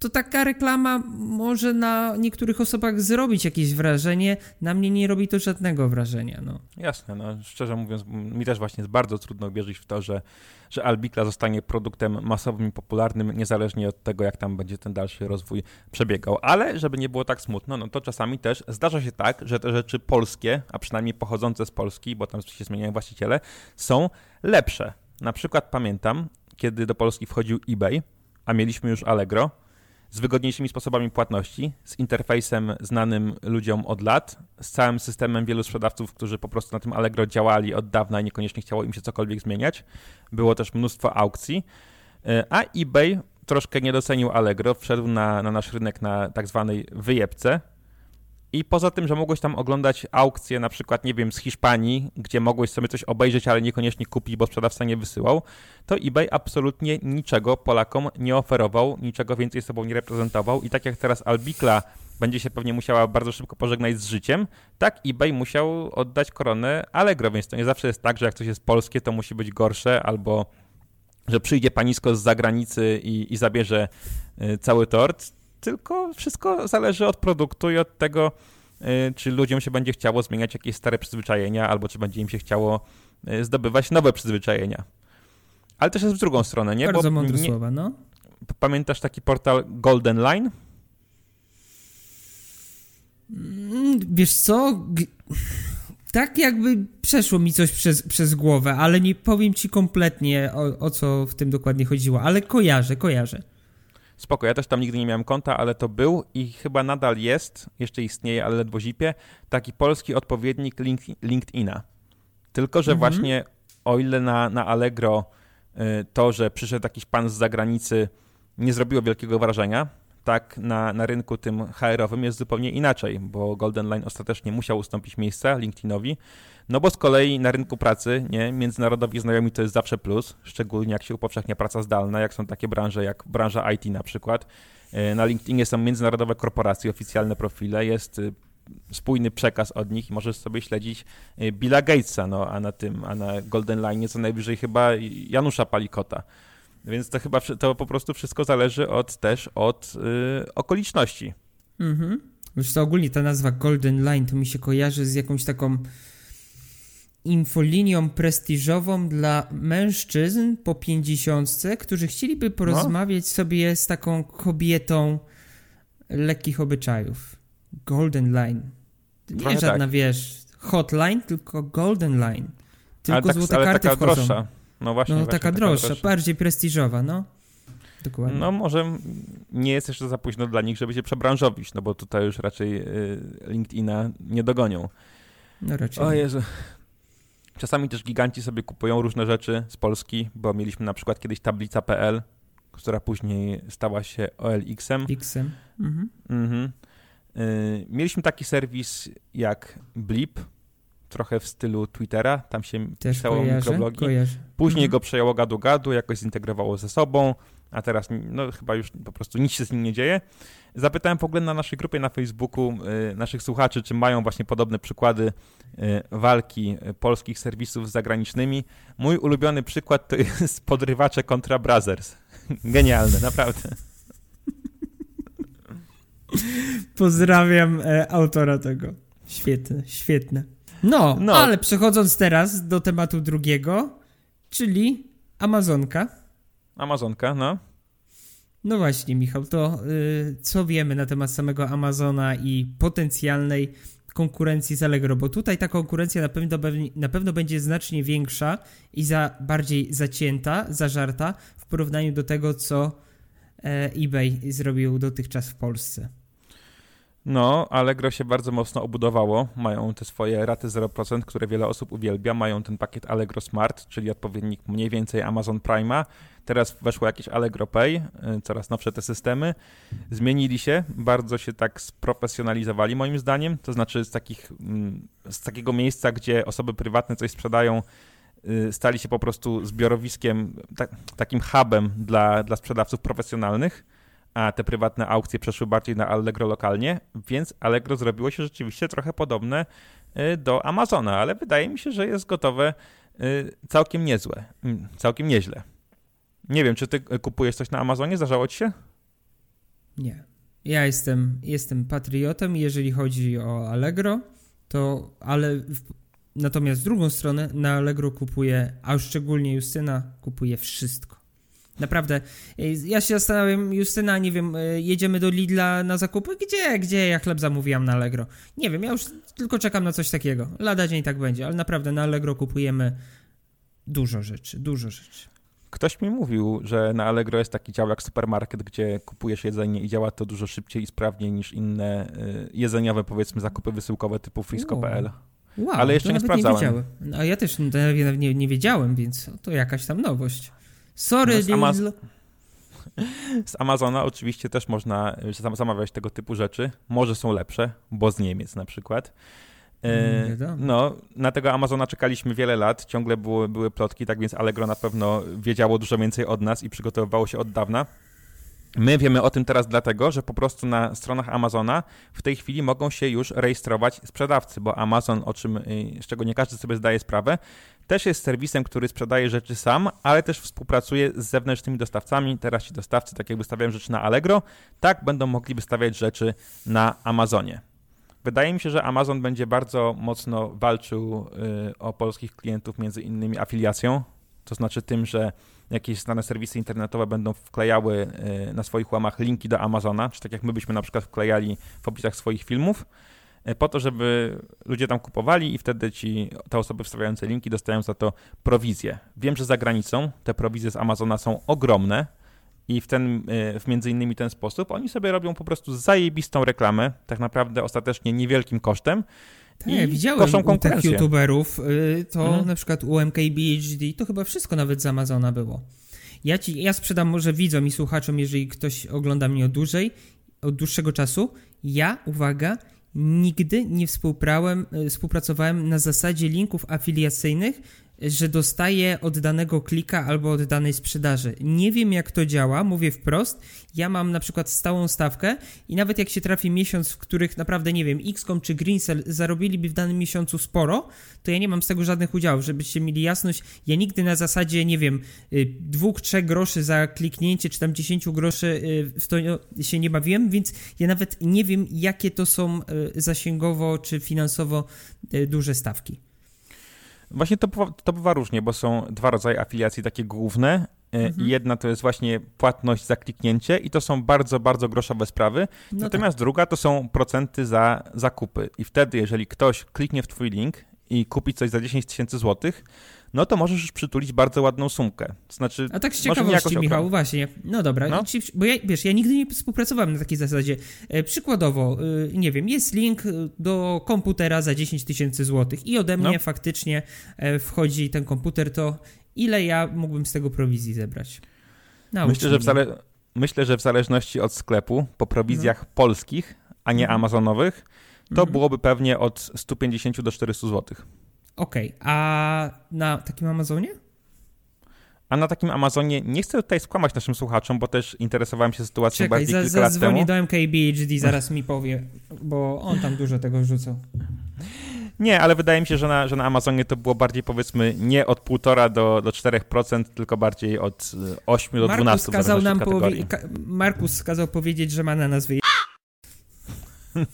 to taka reklama może na niektórych osobach zrobić jakieś wrażenie, na mnie nie robi to żadnego wrażenia. No. Jasne, no szczerze mówiąc, mi też właśnie jest bardzo trudno wierzyć w to, że, że Albikla zostanie produktem masowym i popularnym, niezależnie od tego, jak tam będzie ten dalszy rozwój przebiegał. Ale żeby nie było tak smutno, no to czasami też zdarza się tak, że te rzeczy polskie, a przynajmniej pochodzące z Polski, bo tam się zmieniają właściciele, są lepsze. Na przykład pamiętam, kiedy do Polski wchodził eBay, a mieliśmy już Allegro, z wygodniejszymi sposobami płatności, z interfejsem znanym ludziom od lat, z całym systemem wielu sprzedawców, którzy po prostu na tym Allegro działali od dawna i niekoniecznie chciało im się cokolwiek zmieniać. Było też mnóstwo aukcji, e, a eBay troszkę nie docenił Allegro, wszedł na, na nasz rynek na tak zwanej wyjebce, i poza tym, że mogłeś tam oglądać aukcje, na przykład, nie wiem, z Hiszpanii, gdzie mogłeś sobie coś obejrzeć, ale niekoniecznie kupić, bo sprzedawca nie wysyłał, to eBay absolutnie niczego Polakom nie oferował, niczego więcej sobą nie reprezentował. I tak jak teraz Albikla będzie się pewnie musiała bardzo szybko pożegnać z życiem, tak eBay musiał oddać koronę Allegro, więc to nie zawsze jest tak, że jak coś jest polskie, to musi być gorsze, albo że przyjdzie panisko z zagranicy i, i zabierze y, cały tort tylko wszystko zależy od produktu i od tego, y, czy ludziom się będzie chciało zmieniać jakieś stare przyzwyczajenia, albo czy będzie im się chciało y, zdobywać nowe przyzwyczajenia. Ale też jest w drugą stronę, nie? Bardzo Bo mądre nie... słowa, no. Pamiętasz taki portal Golden Line? Mm, wiesz co? Tak jakby przeszło mi coś przez, przez głowę, ale nie powiem ci kompletnie o, o co w tym dokładnie chodziło, ale kojarzę, kojarzę. Spoko, ja też tam nigdy nie miałem konta, ale to był i chyba nadal jest, jeszcze istnieje, ale ledwo zipie, taki polski odpowiednik link, LinkedIna. Tylko, że mhm. właśnie o ile na, na Allegro y, to, że przyszedł jakiś pan z zagranicy nie zrobiło wielkiego wrażenia, tak na, na rynku tym HR-owym jest zupełnie inaczej, bo Golden Line ostatecznie musiał ustąpić miejsca LinkedInowi, no bo z kolei na rynku pracy nie, międzynarodowi znajomi to jest zawsze plus, szczególnie jak się upowszechnia praca zdalna, jak są takie branże jak branża IT na przykład. E, na LinkedInie są międzynarodowe korporacje, oficjalne profile, jest y, spójny przekaz od nich i możesz sobie śledzić y, Billa Gatesa, no, a na tym, a na Golden Line co najwyżej chyba Janusza Palikota. Więc to chyba to po prostu wszystko zależy od też od y, okoliczności. Mhm. Wiesz to ogólnie ta nazwa Golden Line to mi się kojarzy z jakąś taką infolinią prestiżową dla mężczyzn po pięćdziesiątce, którzy chcieliby no. porozmawiać no. sobie z taką kobietą lekkich obyczajów. Golden Line. Nie Trochę żadna, tak. wiesz, hotline, tylko Golden Line. Tylko ale tak, złote ale karty taka wchodzą. droższa. No właśnie. No właśnie, taka, taka droższa, droższa, bardziej prestiżowa, no. Dokładnie. No może nie jest jeszcze za późno dla nich, żeby się przebranżowić, no bo tutaj już raczej y, LinkedIna nie dogonią. No raczej. O Jezu. Czasami też giganci sobie kupują różne rzeczy z Polski, bo mieliśmy na przykład kiedyś tablica.pl, która później stała się OLX-em. X-em. Mhm. Mhm. Y, mieliśmy taki serwis jak Blip, trochę w stylu Twittera, tam się Też pisało kojarzę, mikroblogi. Kojarzę. Później mhm. go przejęło gadu gadu, jakoś zintegrowało ze sobą, a teraz no, chyba już po prostu nic się z nim nie dzieje. Zapytałem w ogóle na naszej grupie na Facebooku y, naszych słuchaczy, czy mają właśnie podobne przykłady y, walki y, polskich serwisów z zagranicznymi. Mój ulubiony przykład to jest podrywacze kontra Brothers. Genialne, naprawdę. Pozdrawiam e, autora tego. Świetne, świetne. No, no, ale przechodząc teraz do tematu drugiego, czyli Amazonka. Amazonka, no. No właśnie, Michał, to y, co wiemy na temat samego Amazona i potencjalnej konkurencji z Allegro? Bo tutaj ta konkurencja na pewno, na pewno będzie znacznie większa i za, bardziej zacięta, zażarta w porównaniu do tego, co e, eBay zrobił dotychczas w Polsce. No, Allegro się bardzo mocno obudowało. Mają te swoje raty 0%, które wiele osób uwielbia. Mają ten pakiet Allegro Smart, czyli odpowiednik mniej więcej Amazon Prime'a. Teraz weszło jakieś Allegro Pay, y, coraz nowsze te systemy. Zmienili się, bardzo się tak sprofesjonalizowali moim zdaniem. To znaczy z, takich, mm, z takiego miejsca, gdzie osoby prywatne coś sprzedają, y, stali się po prostu zbiorowiskiem, tak, takim hubem dla, dla sprzedawców profesjonalnych a te prywatne aukcje przeszły bardziej na Allegro lokalnie, więc Allegro zrobiło się rzeczywiście trochę podobne y, do Amazona, ale wydaje mi się, że jest gotowe y, całkiem niezłe, mm, całkiem nieźle. Nie wiem, czy ty kupujesz coś na Amazonie? Zdarzało ci się? Nie. Ja jestem, jestem patriotem, jeżeli chodzi o Allegro, to ale w, natomiast z drugą stronę na Allegro kupuję, a szczególnie Justyna kupuje wszystko. Naprawdę, ja się zastanawiam, Justyna, nie wiem, e, jedziemy do Lidla na zakupy? Gdzie, gdzie ja chleb zamówiłam na Allegro? Nie wiem, ja już tylko czekam na coś takiego. Lada dzień tak będzie, ale naprawdę na Allegro kupujemy dużo rzeczy, dużo rzeczy. Ktoś mi mówił, że na Allegro jest taki dział jak supermarket, gdzie kupujesz jedzenie i działa to dużo szybciej i sprawniej niż inne y, jedzeniowe, powiedzmy, zakupy wysyłkowe typu frisko.pl. Wow, Ale jeszcze nie sprawdzałem. Nie wiedziałem. A ja też nie, nie wiedziałem, więc to jakaś tam nowość. Sorry, no z, Amaz- z Amazona oczywiście też można y, zamawiać tego typu rzeczy. Może są lepsze, bo z Niemiec na przykład. E, no, na tego Amazona czekaliśmy wiele lat, ciągle były, były plotki, tak więc Allegro na pewno wiedziało dużo więcej od nas i przygotowywało się od dawna. My wiemy o tym teraz dlatego, że po prostu na stronach Amazona w tej chwili mogą się już rejestrować sprzedawcy, bo Amazon, o czym, y, z czego nie każdy sobie zdaje sprawę, też jest serwisem, który sprzedaje rzeczy sam, ale też współpracuje z zewnętrznymi dostawcami. Teraz ci dostawcy, tak jak wystawiają rzeczy na Allegro, tak będą mogli wystawiać rzeczy na Amazonie. Wydaje mi się, że Amazon będzie bardzo mocno walczył y, o polskich klientów, między innymi afiliacją, to znaczy tym, że jakieś znane serwisy internetowe będą wklejały y, na swoich łamach linki do Amazona, czy tak jak my byśmy na przykład wklejali w opisach swoich filmów, po to, żeby ludzie tam kupowali i wtedy ci, te osoby wstawiające linki dostają za to prowizję. Wiem, że za granicą te prowizje z Amazona są ogromne, i w ten, e, w między innymi ten sposób oni sobie robią po prostu zajebistą reklamę, tak naprawdę ostatecznie niewielkim kosztem. Tak, widziałem u tych youtuberów, y, to mhm. na przykład u MKBHD, to chyba wszystko nawet z Amazona było. Ja, ci, ja sprzedam może widzom i słuchaczom, jeżeli ktoś ogląda mnie od dłużej, od dłuższego czasu. Ja, uwaga, nigdy nie y, współpracowałem na zasadzie linków afiliacyjnych że dostaję od danego klika albo od danej sprzedaży. Nie wiem jak to działa, mówię wprost. Ja mam na przykład stałą stawkę i nawet jak się trafi miesiąc, w których naprawdę nie wiem, XCOM czy Greencell zarobiliby w danym miesiącu sporo, to ja nie mam z tego żadnych udziałów, żebyście mieli jasność. Ja nigdy na zasadzie, nie wiem, y, dwóch, trzech groszy za kliknięcie, czy tam dziesięciu groszy y, w to się nie bawiłem, więc ja nawet nie wiem, jakie to są y, zasięgowo czy finansowo duże stawki. Właśnie to, to bywa różnie, bo są dwa rodzaje afiliacji takie główne. E, mhm. Jedna to jest właśnie płatność za kliknięcie i to są bardzo, bardzo groszowe sprawy. No Natomiast tak. druga to są procenty za zakupy. I wtedy, jeżeli ktoś kliknie w twój link i kupi coś za 10 tysięcy złotych, no to możesz już przytulić bardzo ładną sumkę. To znaczy, A tak z ciekawości, Michał, właśnie. No dobra, no? bo ja, wiesz, ja nigdy nie współpracowałem na takiej zasadzie. E, przykładowo, e, nie wiem, jest link do komputera za 10 tysięcy złotych i ode mnie no. faktycznie e, wchodzi ten komputer, to ile ja mógłbym z tego prowizji zebrać? Myślę że, w zale- myślę, że w zależności od sklepu, po prowizjach no. polskich, a nie mhm. amazonowych, to mhm. byłoby pewnie od 150 do 400 złotych. Okej, okay. a na takim Amazonie? A na takim Amazonie nie chcę tutaj skłamać naszym słuchaczom, bo też interesowałem się sytuacją Czekaj, bardziej za, kilka lat temu. do MKBHD, zaraz mi powie, bo on tam dużo tego wrzucał. Nie, ale wydaje mi się, że na, że na Amazonie to było bardziej powiedzmy nie od 1,5 do, do 4%, tylko bardziej od 8 do Markus 12%. Kazał nam powie- Markus kazał powiedzieć, że ma na nazwie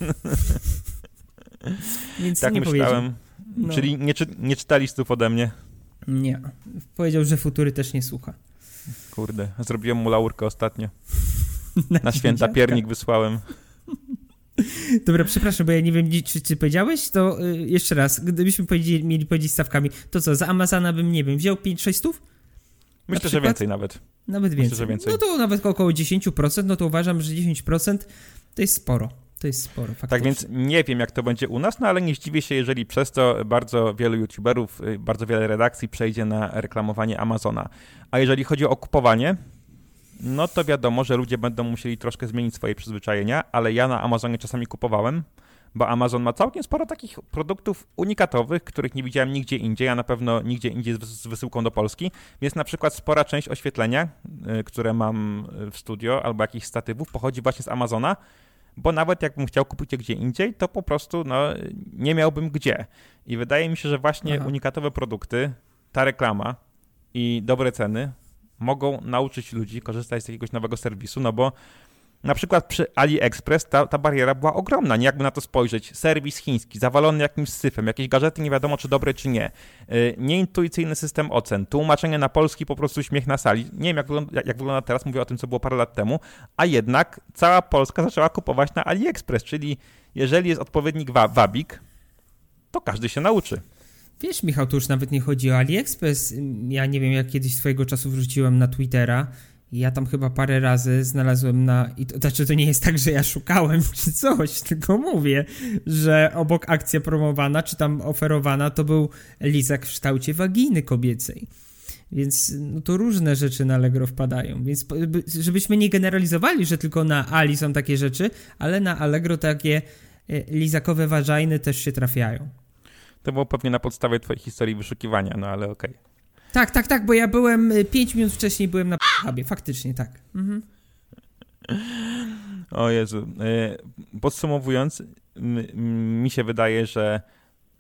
Więc tak nie myślałem. No. Czyli nie, czy, nie czyta listów ode mnie? Nie. Powiedział, że Futury też nie słucha. Kurde, zrobiłem mu laurkę ostatnio. Na, Na święta piernik wysłałem. Dobra, przepraszam, bo ja nie wiem, czy ty powiedziałeś, to y, jeszcze raz, gdybyśmy powiedzieli, mieli powiedzieć stawkami, to co, za Amazona bym, nie wiem, wziął 5-6 stów? Myślę, że więcej nawet. Nawet więcej. Myślę, więcej. No to nawet około 10%, no to uważam, że 10% to jest sporo. To jest sporo, faktycznie. Tak więc nie wiem, jak to będzie u nas, no ale nie zdziwię się, jeżeli przez to bardzo wielu youtuberów, y, bardzo wiele redakcji przejdzie na reklamowanie Amazona. A jeżeli chodzi o kupowanie, no to wiadomo, że ludzie będą musieli troszkę zmienić swoje przyzwyczajenia, ale ja na Amazonie czasami kupowałem, bo Amazon ma całkiem sporo takich produktów unikatowych, których nie widziałem nigdzie indziej, a na pewno nigdzie indziej z wysyłką do Polski. Jest na przykład spora część oświetlenia, y, które mam w studio, albo jakichś statywów, pochodzi właśnie z Amazona, bo nawet jakbym chciał kupić je gdzie indziej, to po prostu no, nie miałbym gdzie. I wydaje mi się, że właśnie Aha. unikatowe produkty, ta reklama i dobre ceny mogą nauczyć ludzi korzystać z jakiegoś nowego serwisu, no bo na przykład przy AliExpress ta, ta bariera była ogromna, nie jakby na to spojrzeć. Serwis chiński, zawalony jakimś syfem, jakieś gadżety nie wiadomo czy dobre czy nie. Yy, nieintuicyjny system ocen, tłumaczenie na polski po prostu śmiech na sali. Nie wiem jak wygląda, jak, jak wygląda teraz, mówię o tym co było parę lat temu, a jednak cała Polska zaczęła kupować na AliExpress, czyli jeżeli jest odpowiednik wa wabik, to każdy się nauczy. Wiesz, Michał, to już nawet nie chodzi o AliExpress. Ja nie wiem, jak kiedyś swojego czasu wrzuciłem na Twittera. Ja tam chyba parę razy znalazłem na. I to znaczy, to nie jest tak, że ja szukałem czy coś, tylko mówię, że obok akcja promowana, czy tam oferowana, to był lizak w kształcie waginy kobiecej. Więc no to różne rzeczy na Allegro wpadają. Więc żebyśmy nie generalizowali, że tylko na Ali są takie rzeczy, ale na Allegro takie e, lizakowe waginy też się trafiają. To było pewnie na podstawie twojej historii wyszukiwania, no ale okej. Okay. Tak, tak, tak, bo ja byłem 5 y, minut wcześniej byłem na hubie, faktycznie tak. Mhm. O Jezu. Y, podsumowując, mi się wydaje, że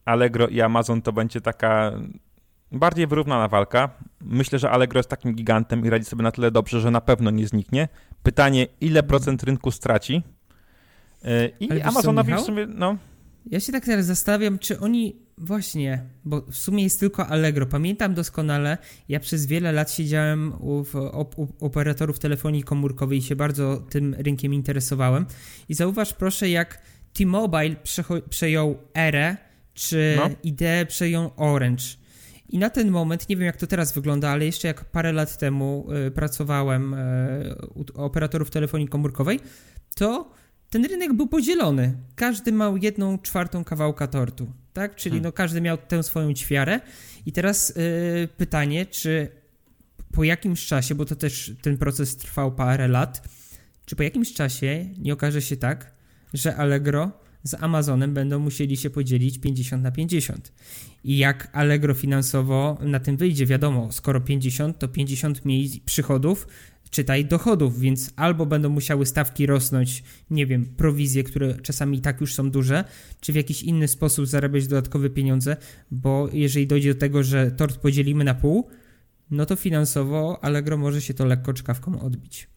Allegro i Amazon to będzie taka bardziej wyrównana walka. Myślę, że Allegro jest takim gigantem i radzi sobie na tyle dobrze, że na pewno nie zniknie. Pytanie, ile procent rynku straci? Y, I Amazonowi w sumie, no... Ja się tak teraz zastanawiam, czy oni właśnie, bo w sumie jest tylko Allegro. Pamiętam doskonale, ja przez wiele lat siedziałem u, u, u operatorów telefonii komórkowej i się bardzo tym rynkiem interesowałem. I zauważ proszę, jak T-Mobile przejął Erę, czy no. ideę przejął Orange. I na ten moment, nie wiem jak to teraz wygląda, ale jeszcze jak parę lat temu y, pracowałem y, u operatorów telefonii komórkowej, to ten rynek był podzielony. Każdy miał jedną czwartą kawałka tortu, tak? Czyli hmm. no, każdy miał tę swoją ćwiarę. I teraz yy, pytanie, czy po jakimś czasie, bo to też ten proces trwał parę lat, czy po jakimś czasie nie okaże się tak, że Allegro z Amazonem będą musieli się podzielić 50 na 50. I jak Allegro finansowo na tym wyjdzie, wiadomo, skoro 50, to 50 mniej przychodów, czytaj dochodów, więc albo będą musiały stawki rosnąć, nie wiem, prowizje, które czasami i tak już są duże, czy w jakiś inny sposób zarabiać dodatkowe pieniądze, bo jeżeli dojdzie do tego, że tort podzielimy na pół, no to finansowo Allegro może się to lekko czkawką odbić.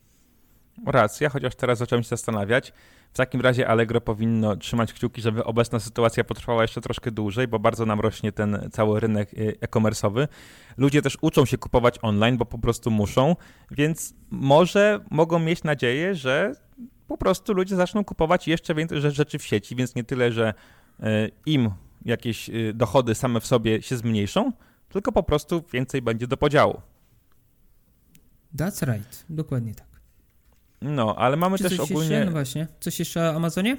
Racja, chociaż teraz zacząłem się zastanawiać. W takim razie Allegro powinno trzymać kciuki, żeby obecna sytuacja potrwała jeszcze troszkę dłużej, bo bardzo nam rośnie ten cały rynek y, e-commerce'owy. Ludzie też uczą się kupować online, bo po prostu muszą, więc może mogą mieć nadzieję, że po prostu ludzie zaczną kupować jeszcze więcej rzeczy w sieci, więc nie tyle, że y, im jakieś y, dochody same w sobie się zmniejszą, tylko po prostu więcej będzie do podziału. That's right, dokładnie tak. No, ale mamy Czy też ogólnie. Jeszcze? No właśnie. Coś jeszcze o Amazonie?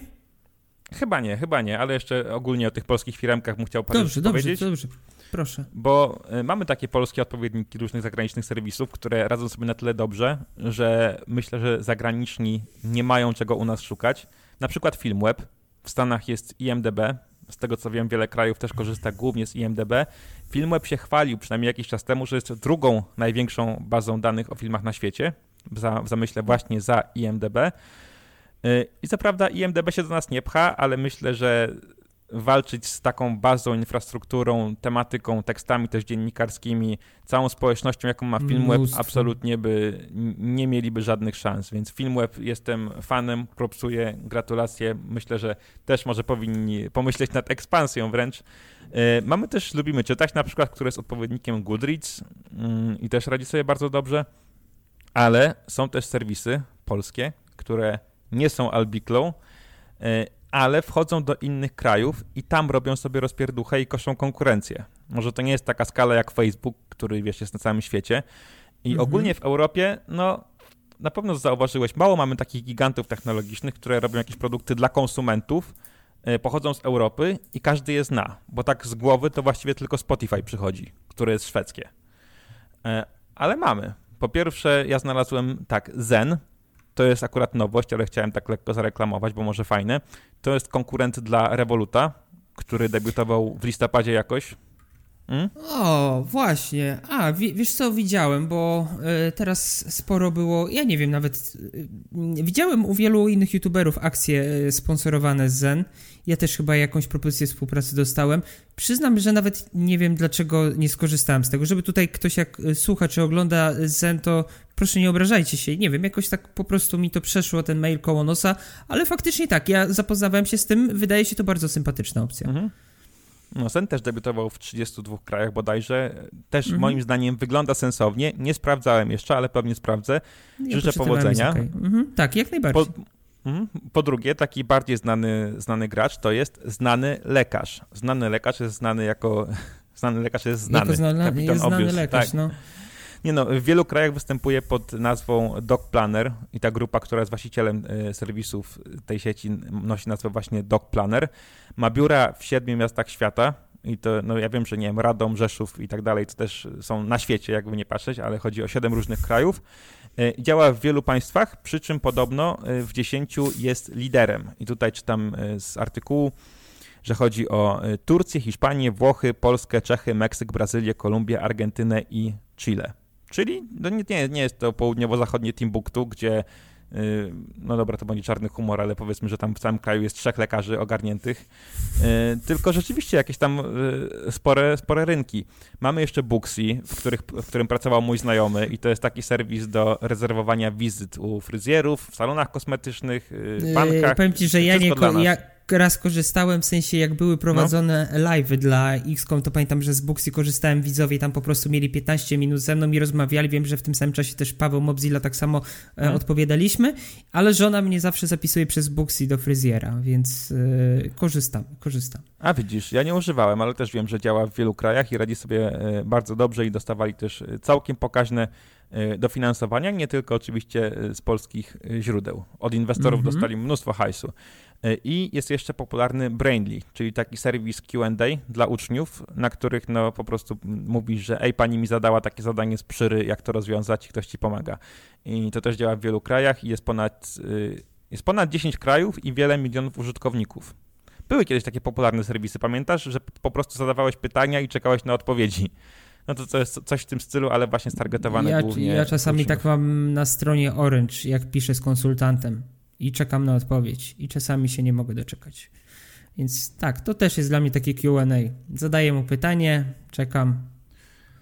Chyba nie, chyba nie, ale jeszcze ogólnie o tych polskich firmkach bym chciał parę dobrze, dobrze, powiedzieć. Dobrze, dobrze, proszę. Bo y, mamy takie polskie odpowiedniki różnych zagranicznych serwisów, które radzą sobie na tyle dobrze, że myślę, że zagraniczni nie mają czego u nas szukać. Na przykład Filmweb. W Stanach jest IMDB. Z tego co wiem, wiele krajów też korzysta głównie z IMDB. Filmweb się chwalił przynajmniej jakiś czas temu, że jest drugą największą bazą danych o filmach na świecie za, w zamyśle właśnie za IMDB. Y, I co prawda IMDB się do nas nie pcha, ale myślę, że walczyć z taką bazą, infrastrukturą, tematyką, tekstami też dziennikarskimi, całą społecznością, jaką ma Filmweb, Mnóstwo. absolutnie by nie mieliby żadnych szans. Więc Filmweb jestem fanem, propsuję, gratulacje. Myślę, że też może powinni pomyśleć nad ekspansją wręcz. Y, mamy też, lubimy czytać na przykład, który jest odpowiednikiem Goodreads mm, i też radzi sobie bardzo dobrze ale są też serwisy polskie, które nie są Albiklą, e, ale wchodzą do innych krajów i tam robią sobie rozpierduchę i koszą konkurencję. Może to nie jest taka skala jak Facebook, który wiesz, jest na całym świecie. I mhm. ogólnie w Europie, no na pewno zauważyłeś, mało mamy takich gigantów technologicznych, które robią jakieś produkty dla konsumentów, e, pochodzą z Europy i każdy je zna, bo tak z głowy to właściwie tylko Spotify przychodzi, które jest szwedzkie. E, ale mamy. Po pierwsze, ja znalazłem tak, Zen. To jest akurat nowość, ale chciałem tak lekko zareklamować, bo może fajne. To jest konkurent dla Revoluta, który debiutował w listopadzie jakoś. Hmm? O, właśnie. A, wiesz co, widziałem, bo y, teraz sporo było, ja nie wiem, nawet y, widziałem u wielu innych youtuberów akcje y, sponsorowane z Zen. Ja też chyba jakąś propozycję współpracy dostałem. Przyznam, że nawet nie wiem, dlaczego nie skorzystałem z tego. Żeby tutaj ktoś jak słucha czy ogląda Zen, to proszę nie obrażajcie się. Nie wiem, jakoś tak po prostu mi to przeszło, ten mail koło nosa, ale faktycznie tak, ja zapoznawałem się z tym, wydaje się to bardzo sympatyczna opcja. Mhm. No, Sen też debiutował w 32 krajach bodajże. Też mhm. moim zdaniem wygląda sensownie. Nie sprawdzałem jeszcze, ale pewnie sprawdzę. Ja Życzę powodzenia. Okay. Mhm. Tak, jak najbardziej. Po, mhm. po, drugie, taki bardziej znany, znany gracz to jest znany lekarz. Znany lekarz jest znany jako... Znany lekarz jest znany. Jako jest znany lekarz, tak. no. Nie no, w wielu krajach występuje pod nazwą Dog Planner i ta grupa, która jest właścicielem e, serwisów tej sieci nosi nazwę właśnie Dog Planner. Ma biura w siedmiu miastach świata i to, no ja wiem, że nie wiem, Radom, Rzeszów i tak dalej, to też są na świecie, jakby nie patrzeć, ale chodzi o siedem różnych krajów. E, działa w wielu państwach, przy czym podobno e, w dziesięciu jest liderem. I tutaj czytam z artykułu, że chodzi o Turcję, Hiszpanię, Włochy, Polskę, Czechy, Meksyk, Brazylię, Kolumbię, Argentynę i Chile. Czyli no nie, nie jest to południowo-zachodnie Timbuktu, gdzie y, no dobra, to będzie czarny humor, ale powiedzmy, że tam w całym kraju jest trzech lekarzy ogarniętych, y, tylko rzeczywiście jakieś tam y, spore, spore rynki. Mamy jeszcze Booksy, w, których, w którym pracował mój znajomy i to jest taki serwis do rezerwowania wizyt u fryzjerów, w salonach kosmetycznych, bankach. Powiem ci, że ja nie, ja, raz korzystałem, w sensie jak były prowadzone no. live dla XCOM, to pamiętam, że z Booksy korzystałem, widzowie tam po prostu mieli 15 minut ze mną i rozmawiali, wiem, że w tym samym czasie też Paweł Mobzilla tak samo e, no. odpowiadaliśmy, ale żona mnie zawsze zapisuje przez Booksy do fryzjera, więc e, korzystam, korzystam. A widzisz, ja nie używałem, ale też wiem, że działa w wielu krajach i radzi sobie e, bardzo dobrze i dostawali też e, całkiem pokaźne dofinansowania, nie tylko oczywiście z polskich źródeł. Od inwestorów mm -hmm. dostali mnóstwo hajsu. E, I jest jeszcze popularny Brainly, czyli taki serwis QA dla uczniów, na których no po prostu mówisz, że ej, pani mi zadała takie zadanie z przyry, jak to rozwiązać i ktoś ci pomaga. I to też działa w wielu krajach i jest ponad, y, jest ponad 10 krajów i wiele milionów użytkowników. Były kiedyś takie popularne serwisy, pamiętasz, że po prostu zadawałeś pytania i czekałeś na odpowiedzi. No to, to jest coś w tym stylu, ale właśnie stargetowane ja, głównie. Ja czasami uczniów. tak mam na stronie Orange, jak piszę z konsultantem i czekam na odpowiedź i czasami się nie mogę doczekać. Więc tak, to też jest dla mnie takie QA. Zadaję mu pytanie, czekam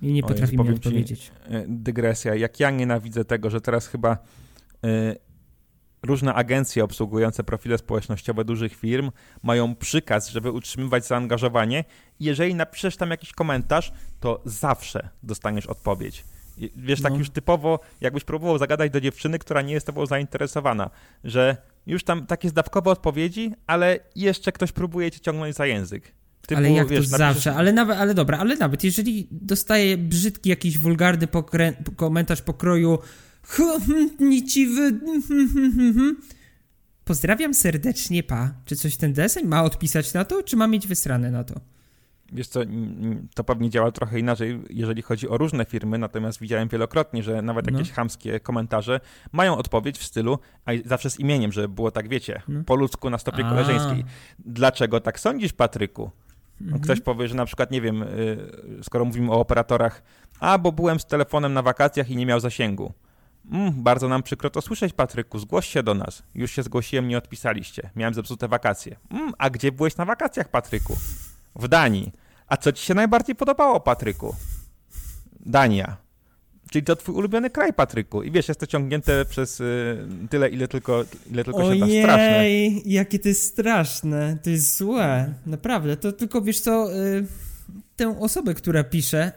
i nie potrafi mi odpowiedzieć. E, dygresja. Jak ja nienawidzę tego, że teraz chyba y, różne agencje obsługujące profile społecznościowe dużych firm mają przykaz, żeby utrzymywać zaangażowanie jeżeli napiszesz tam jakiś komentarz, to zawsze dostaniesz odpowiedź. Wiesz, tak no. już typowo, jakbyś próbował zagadać do dziewczyny, która nie jest tobą zainteresowana, że już tam takie zdawkowe odpowiedzi, ale jeszcze ktoś próbuje cię ciągnąć za język. Typu, ale jak wiesz, to napiszesz... zawsze, ale nawet, ale dobra, ale nawet jeżeli dostaję brzydki jakiś wulgarny pokrę... komentarz pokroju niciwy pozdrawiam serdecznie, pa. Czy coś ten deseń ma odpisać na to, czy ma mieć wysrane na to? Wiesz co, to pewnie działa trochę inaczej, jeżeli chodzi o różne firmy, natomiast widziałem wielokrotnie, że nawet no. jakieś chamskie komentarze mają odpowiedź w stylu, a zawsze z imieniem, żeby było tak, wiecie, no. po ludzku na stopie a. koleżeńskiej. Dlaczego tak sądzisz, Patryku? Mhm. Ktoś powie, że na przykład, nie wiem, y, skoro mówimy o operatorach, a bo byłem z telefonem na wakacjach i nie miał zasięgu. Mm, bardzo nam przykro to słyszeć, Patryku. Zgłoś się do nas. Już się zgłosiłem, nie odpisaliście. Miałem zepsute wakacje. Mm, a gdzie byłeś na wakacjach, Patryku? W Danii. A co ci się najbardziej podobało, Patryku? Dania. Czyli to twój ulubiony kraj, Patryku. I wiesz, jest to ciągnięte przez y, tyle, ile tylko, ile tylko Ojej, się da. Straszne. jakie to jest straszne. To jest złe. Naprawdę. To tylko, wiesz co, y, tę osobę, która pisze,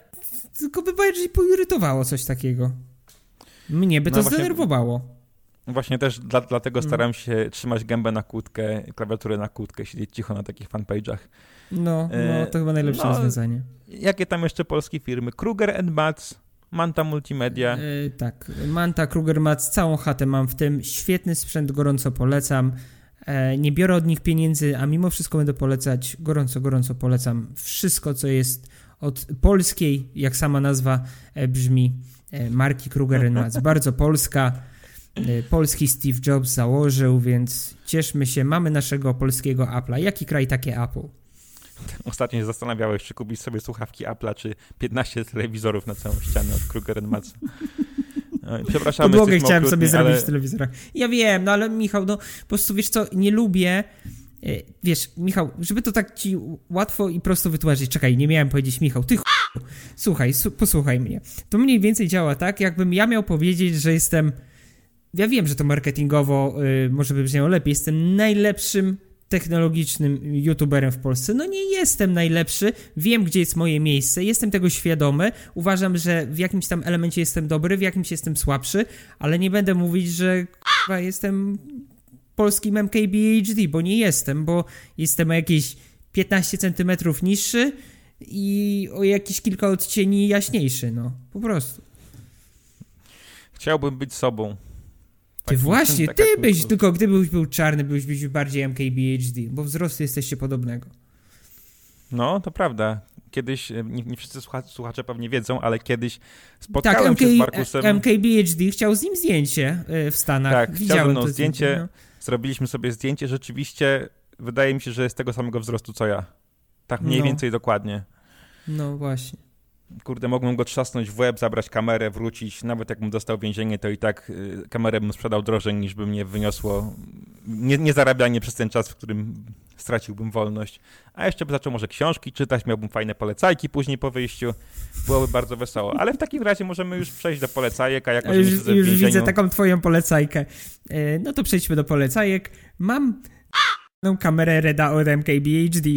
tylko by bardziej poirytowało coś takiego. Mnie by no to właśnie, zdenerwowało. Właśnie też dla, dlatego mm. staram się trzymać gębę na kłódkę, klawiaturę na kłódkę, siedzieć cicho na takich fanpage'ach. No, no, e, to chyba najlepsze no, rozwiązanie. Jakie tam jeszcze polskie firmy? Kruger and Mats, Manta Multimedia. Yy, tak, Manta, Kruger Mats, całą chatę mam w tym. Świetny sprzęt, gorąco polecam. E, nie biorę od nich pieniędzy, a mimo wszystko będę polecać. Gorąco, gorąco polecam wszystko, co jest od polskiej, jak sama nazwa e, brzmi, e, marki Kruger Mats. Bardzo polska. Polski Steve Jobs założył, więc cieszmy się. Mamy naszego polskiego Apple'a. Jaki kraj, takie Apple? Ostatnio się zastanawiałeś, czy kupić sobie słuchawki Apple'a, czy 15 telewizorów na całą ścianę od Kruger Matsu. Przepraszam. Podłogę chciałem okrutni, sobie ale... zrobić w telewizorach. Ja wiem, no ale Michał, no po prostu wiesz co, nie lubię e, Wiesz, Michał, żeby to tak ci łatwo i prosto wytłumaczyć, czekaj, nie miałem powiedzieć Michał, ty ch... Słuchaj, posłuchaj mnie. To mniej więcej działa tak, jakbym ja miał powiedzieć, że jestem ja wiem, że to marketingowo y, może by brzmiało lepiej. Jestem najlepszym technologicznym youtuberem w Polsce. No nie jestem najlepszy, wiem gdzie jest moje miejsce, jestem tego świadomy, uważam, że w jakimś tam elemencie jestem dobry, w jakimś jestem słabszy, ale nie będę mówić, że k***a, jestem polskim MKBHD, bo nie jestem, bo jestem o jakieś 15 centymetrów niższy i o jakieś kilka odcieni jaśniejszy, no, po prostu. Chciałbym być sobą. Ty właśnie, ty byś, tylko gdybyś był czarny, byś, byś bardziej MKBHD, bo wzrostu jesteście podobnego. No, to prawda. Kiedyś, e, nie, nie wszyscy słuchacze, słuchacze, pewnie wiedzą, ale kiedyś spotkałem tak, MK, się z Markusem. MKBHD chciał z nim zdjęcie e, w Stanach. Tak, Widziałem chciał to zdjęcie. No. Zrobiliśmy sobie zdjęcie. Rzeczywiście wydaje mi się, że jest tego samego wzrostu co ja. Tak mniej no. więcej dokładnie. No właśnie kurde, mogłem go trzasnąć w łeb, zabrać kamerę, wrócić. Nawet jakbym dostał więzienie, to i tak y, kamerę bym sprzedał drożej niż by mnie wyniosło nie, nie zarabianie przez ten czas, w którym straciłbym wolność. A jeszcze by zaczął może książki czytać, miałbym fajne polecajki później po wyjściu. Byłoby bardzo wesoło. Ale w takim razie możemy już przejść do polecajek, a jako, że już, już więzieniu... widzę taką twoją polecajkę. E, no to przejdźmy do polecajek. Mam kamerę Reda od MKBHD.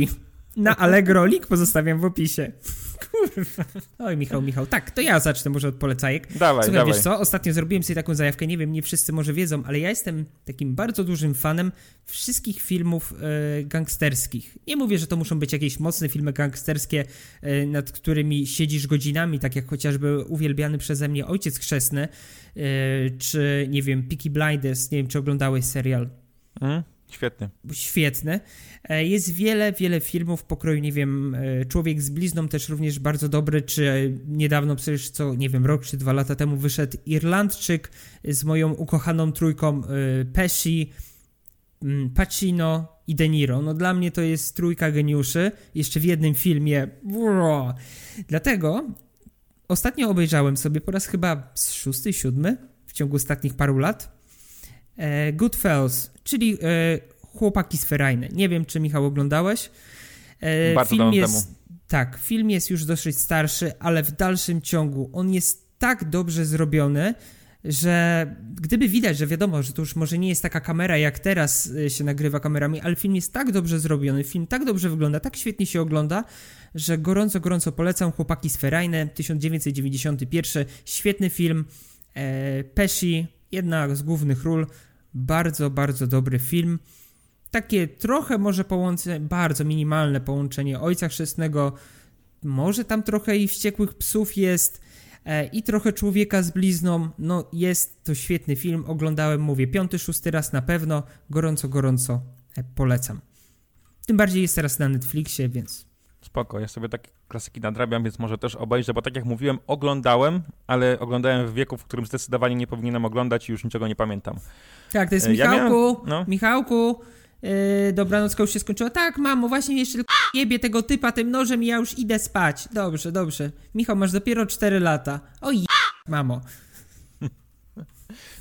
Na Allegro link pozostawiam w opisie. Kurwa. Oj, Michał, Michał. Tak, to ja zacznę może od polecajek. Dawaj, Słuchaj, dawaj. wiesz co, ostatnio zrobiłem sobie taką zajawkę, nie wiem, nie wszyscy może wiedzą, ale ja jestem takim bardzo dużym fanem wszystkich filmów e, gangsterskich. Nie mówię, że to muszą być jakieś mocne filmy gangsterskie, e, nad którymi siedzisz godzinami, tak jak chociażby uwielbiany przeze mnie Ojciec Chrzestny, e, czy, nie wiem, Peaky Blinders, nie wiem, czy oglądałeś serial. Mm. Świetny. Świetny. E, jest wiele, wiele filmów pokroju, nie wiem, e, Człowiek z blizną też również bardzo dobry, czy niedawno przecież co, nie wiem, rok czy dwa lata temu wyszedł Irlandczyk z moją ukochaną trójką e, Pesci, mm, Pacino i De Niro. No dla mnie to jest trójka geniuszy, jeszcze w jednym filmie. Bro. Dlatego ostatnio obejrzałem sobie po raz chyba szósty, siódmy w ciągu ostatnich paru lat e, Goodfellas, czyli e, Chłopaki z Nie wiem, czy Michał oglądałeś. E, Bardzo film jest, temu. Tak, film jest już dosyć starszy, ale w dalszym ciągu. On jest tak dobrze zrobiony, że gdyby widać, że wiadomo, że to już może nie jest taka kamera, jak teraz e, się nagrywa kamerami, ale film jest tak dobrze zrobiony, film tak dobrze wygląda, tak świetnie się ogląda, że gorąco, gorąco polecam. Chłopaki z 1991, świetny film, e, Pesci, jedna z głównych ról, bardzo, bardzo dobry film. Takie trochę może połączenie, bardzo minimalne połączenie Ojca Chrzestnego, może tam trochę i Wściekłych Psów jest e, i trochę Człowieka z blizną. No jest to świetny film, oglądałem, mówię, piąty, szósty raz na pewno, gorąco, gorąco e, polecam. Tym bardziej jest teraz na Netflixie, więc... Spoko, ja sobie takie klasyki nadrabiam, więc może też obejrzę, bo tak jak mówiłem, oglądałem, ale oglądałem w wieku, w którym zdecydowanie nie powinienem oglądać i już niczego nie pamiętam. Tak, to jest Michałku, ja miałem, no. Michałku, yy, dobranocka już się skończyła. Tak, mamo, właśnie jeszcze tylko jebie tego typa tym nożem i ja już idę spać. Dobrze, dobrze. Michał, masz dopiero 4 lata. Oj, mamo.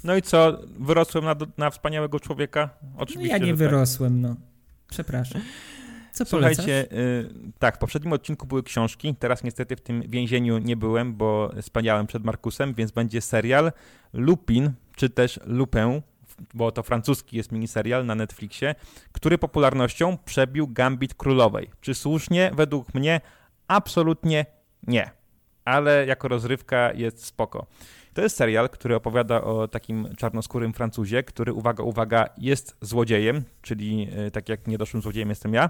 No i co, wyrosłem na, na wspaniałego człowieka? Oczywiście. No ja nie tak. wyrosłem, no. Przepraszam. Co Słuchajcie, y, tak, w poprzednim odcinku były książki, teraz niestety w tym więzieniu nie byłem, bo spaniałem przed Markusem, więc będzie serial Lupin, czy też Lupin, bo to francuski jest miniserial na Netflixie, który popularnością przebił Gambit Królowej. Czy słusznie? Według mnie absolutnie nie. Ale jako rozrywka jest spoko. To jest serial, który opowiada o takim czarnoskórym Francuzie, który, uwaga, uwaga, jest złodziejem, czyli e, tak jak niedoszłym złodziejem jestem ja,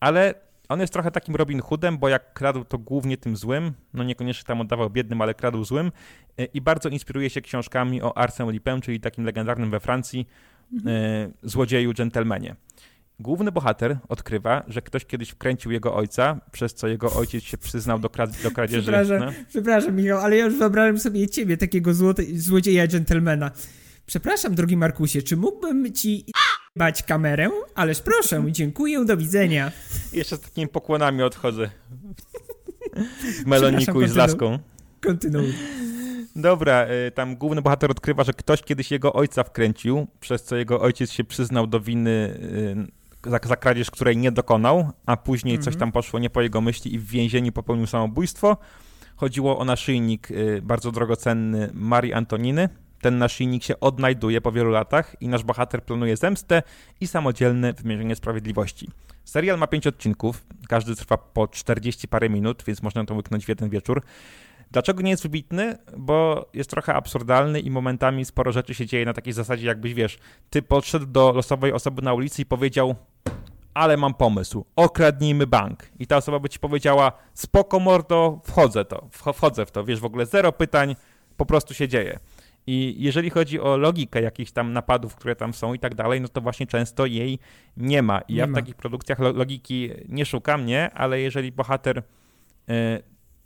ale on jest trochę takim Robin Hoodem, bo jak kradł to głównie tym złym, no niekoniecznie tam oddawał biednym, ale kradł złym e, i bardzo inspiruje się książkami o Arsène Lupin, czyli takim legendarnym we Francji mhm. e, złodzieju, dżentelmenie. Główny bohater odkrywa, że ktoś kiedyś wkręcił jego ojca, przez co jego ojciec się przyznał do, kra- do kradzieży. Przepraszam, no. przepraszam, Michał, ale ja już wyobrażam sobie ciebie, takiego złote- złodzieja dżentelmena. Przepraszam, drogi Markusie, czy mógłbym ci bać kamerę? Ależ proszę, dziękuję, do widzenia. Jeszcze z takimi pokłonami odchodzę. W meloniku i z laską. Kontynuuj. Dobra, y, tam główny bohater odkrywa, że ktoś kiedyś jego ojca wkręcił, przez co jego ojciec się przyznał do winy y, za, za kradzież, której nie dokonał, a później coś mhm. tam poszło nie po jego myśli i w więzieniu popełnił samobójstwo. Chodziło o naszyjnik y, bardzo drogocenny Marii Antoniny. Ten naszyjnik się odnajduje po wielu latach i nasz bohater planuje zemstę i samodzielne wymierzenie sprawiedliwości. Serial ma pięć odcinków, każdy trwa po 40 parę minut, więc można to wyknąć w jeden wieczór. Dlaczego nie jest wybitny? Bo jest trochę absurdalny i momentami sporo rzeczy się dzieje na takiej zasadzie, jakbyś wiesz, ty podszedł do losowej osoby na ulicy i powiedział: Ale mam pomysł, okradnijmy bank. I ta osoba by ci powiedziała: Spoko, mordo, wchodzę to, wchodzę w to, wiesz, w ogóle zero pytań, po prostu się dzieje. I jeżeli chodzi o logikę jakichś tam napadów, które tam są i tak dalej, no to właśnie często jej nie ma. I nie ja w takich produkcjach logiki nie szukam, nie, ale jeżeli bohater y,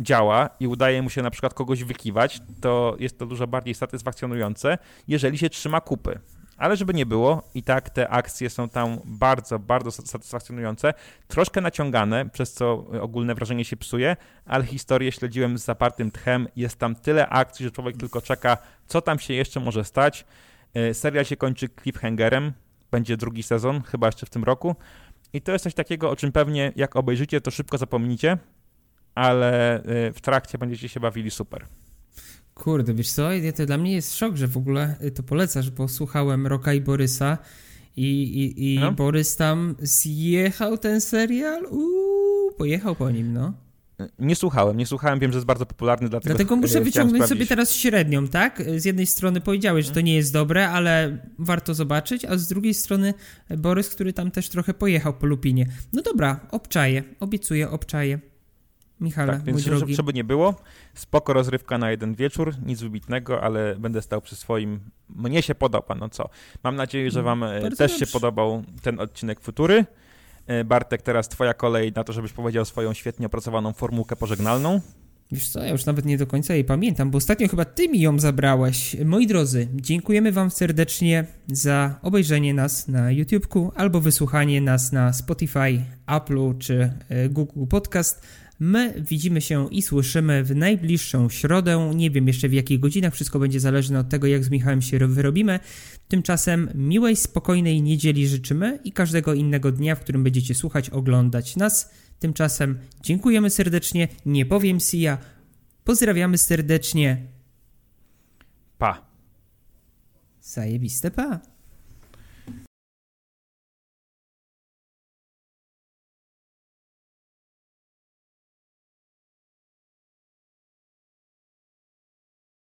działa i udaje mu się na przykład kogoś wykiwać, to jest to dużo bardziej satysfakcjonujące, jeżeli się trzyma kupy. Ale żeby nie było, i tak te akcje są tam bardzo, bardzo satysfakcjonujące, troszkę naciągane, przez co ogólne wrażenie się psuje, ale historię śledziłem z zapartym tchem. Jest tam tyle akcji, że człowiek tylko czeka, co tam się jeszcze może stać. E, serial się kończy cliffhangerem, będzie drugi sezon, chyba jeszcze w tym roku. I to jest coś takiego, o czym pewnie jak obejrzycie, to szybko zapomnicie, ale y, w trakcie będziecie się bawili super. Kurde, wiesz co, to dla mnie jest szok, że w ogóle y, to polecasz, bo słuchałem Roka i Borysa i, i, i no. Borys tam zjechał ten serial, uuu, pojechał po nim, no. Nie słuchałem, nie słuchałem, wiem, że jest bardzo popularny, dlatego Dlatego muszę wyciągnąć sobie teraz średnią, tak? Z jednej strony powiedziałeś, że to nie jest dobre, ale warto zobaczyć, a z drugiej strony Borys, który tam też trochę pojechał po Lupinie. No dobra, obczaję, obiecuję, obczaję. Michale, tak, więc żeby, żeby nie było, spoko rozrywka na jeden wieczór, nic wybitnego, ale będę stał przy swoim. Mnie się podoba, no co. Mam nadzieję, że wam e, Bardzo też dobrze. się podobał ten odcinek Futury. E, Bartek, teraz twoja kolej na to, żebyś powiedział swoją świetnie opracowaną formułkę pożegnalną. Wiesz co, ja już nawet nie do końca jej pamiętam, bo ostatnio chyba ty mi ją zabrałeś. Moi drodzy, dziękujemy wam serdecznie za obejrzenie nas na YouTubeku albo wysłuchanie nas na Spotify, Apple czy e, Google Podcast. My widzimy się i słyszymy w najbliższą środę. Nie wiem jeszcze w jakich godzinach, wszystko będzie zależne od tego, jak z Michałem się wyrobimy. Tymczasem miłej, spokojnej niedzieli życzymy i każdego innego dnia, w którym będziecie słuchać, oglądać nas. Tymczasem dziękujemy serdecznie, nie powiem ja. Pozdrawiamy serdecznie. Pa. Zajebiste pa.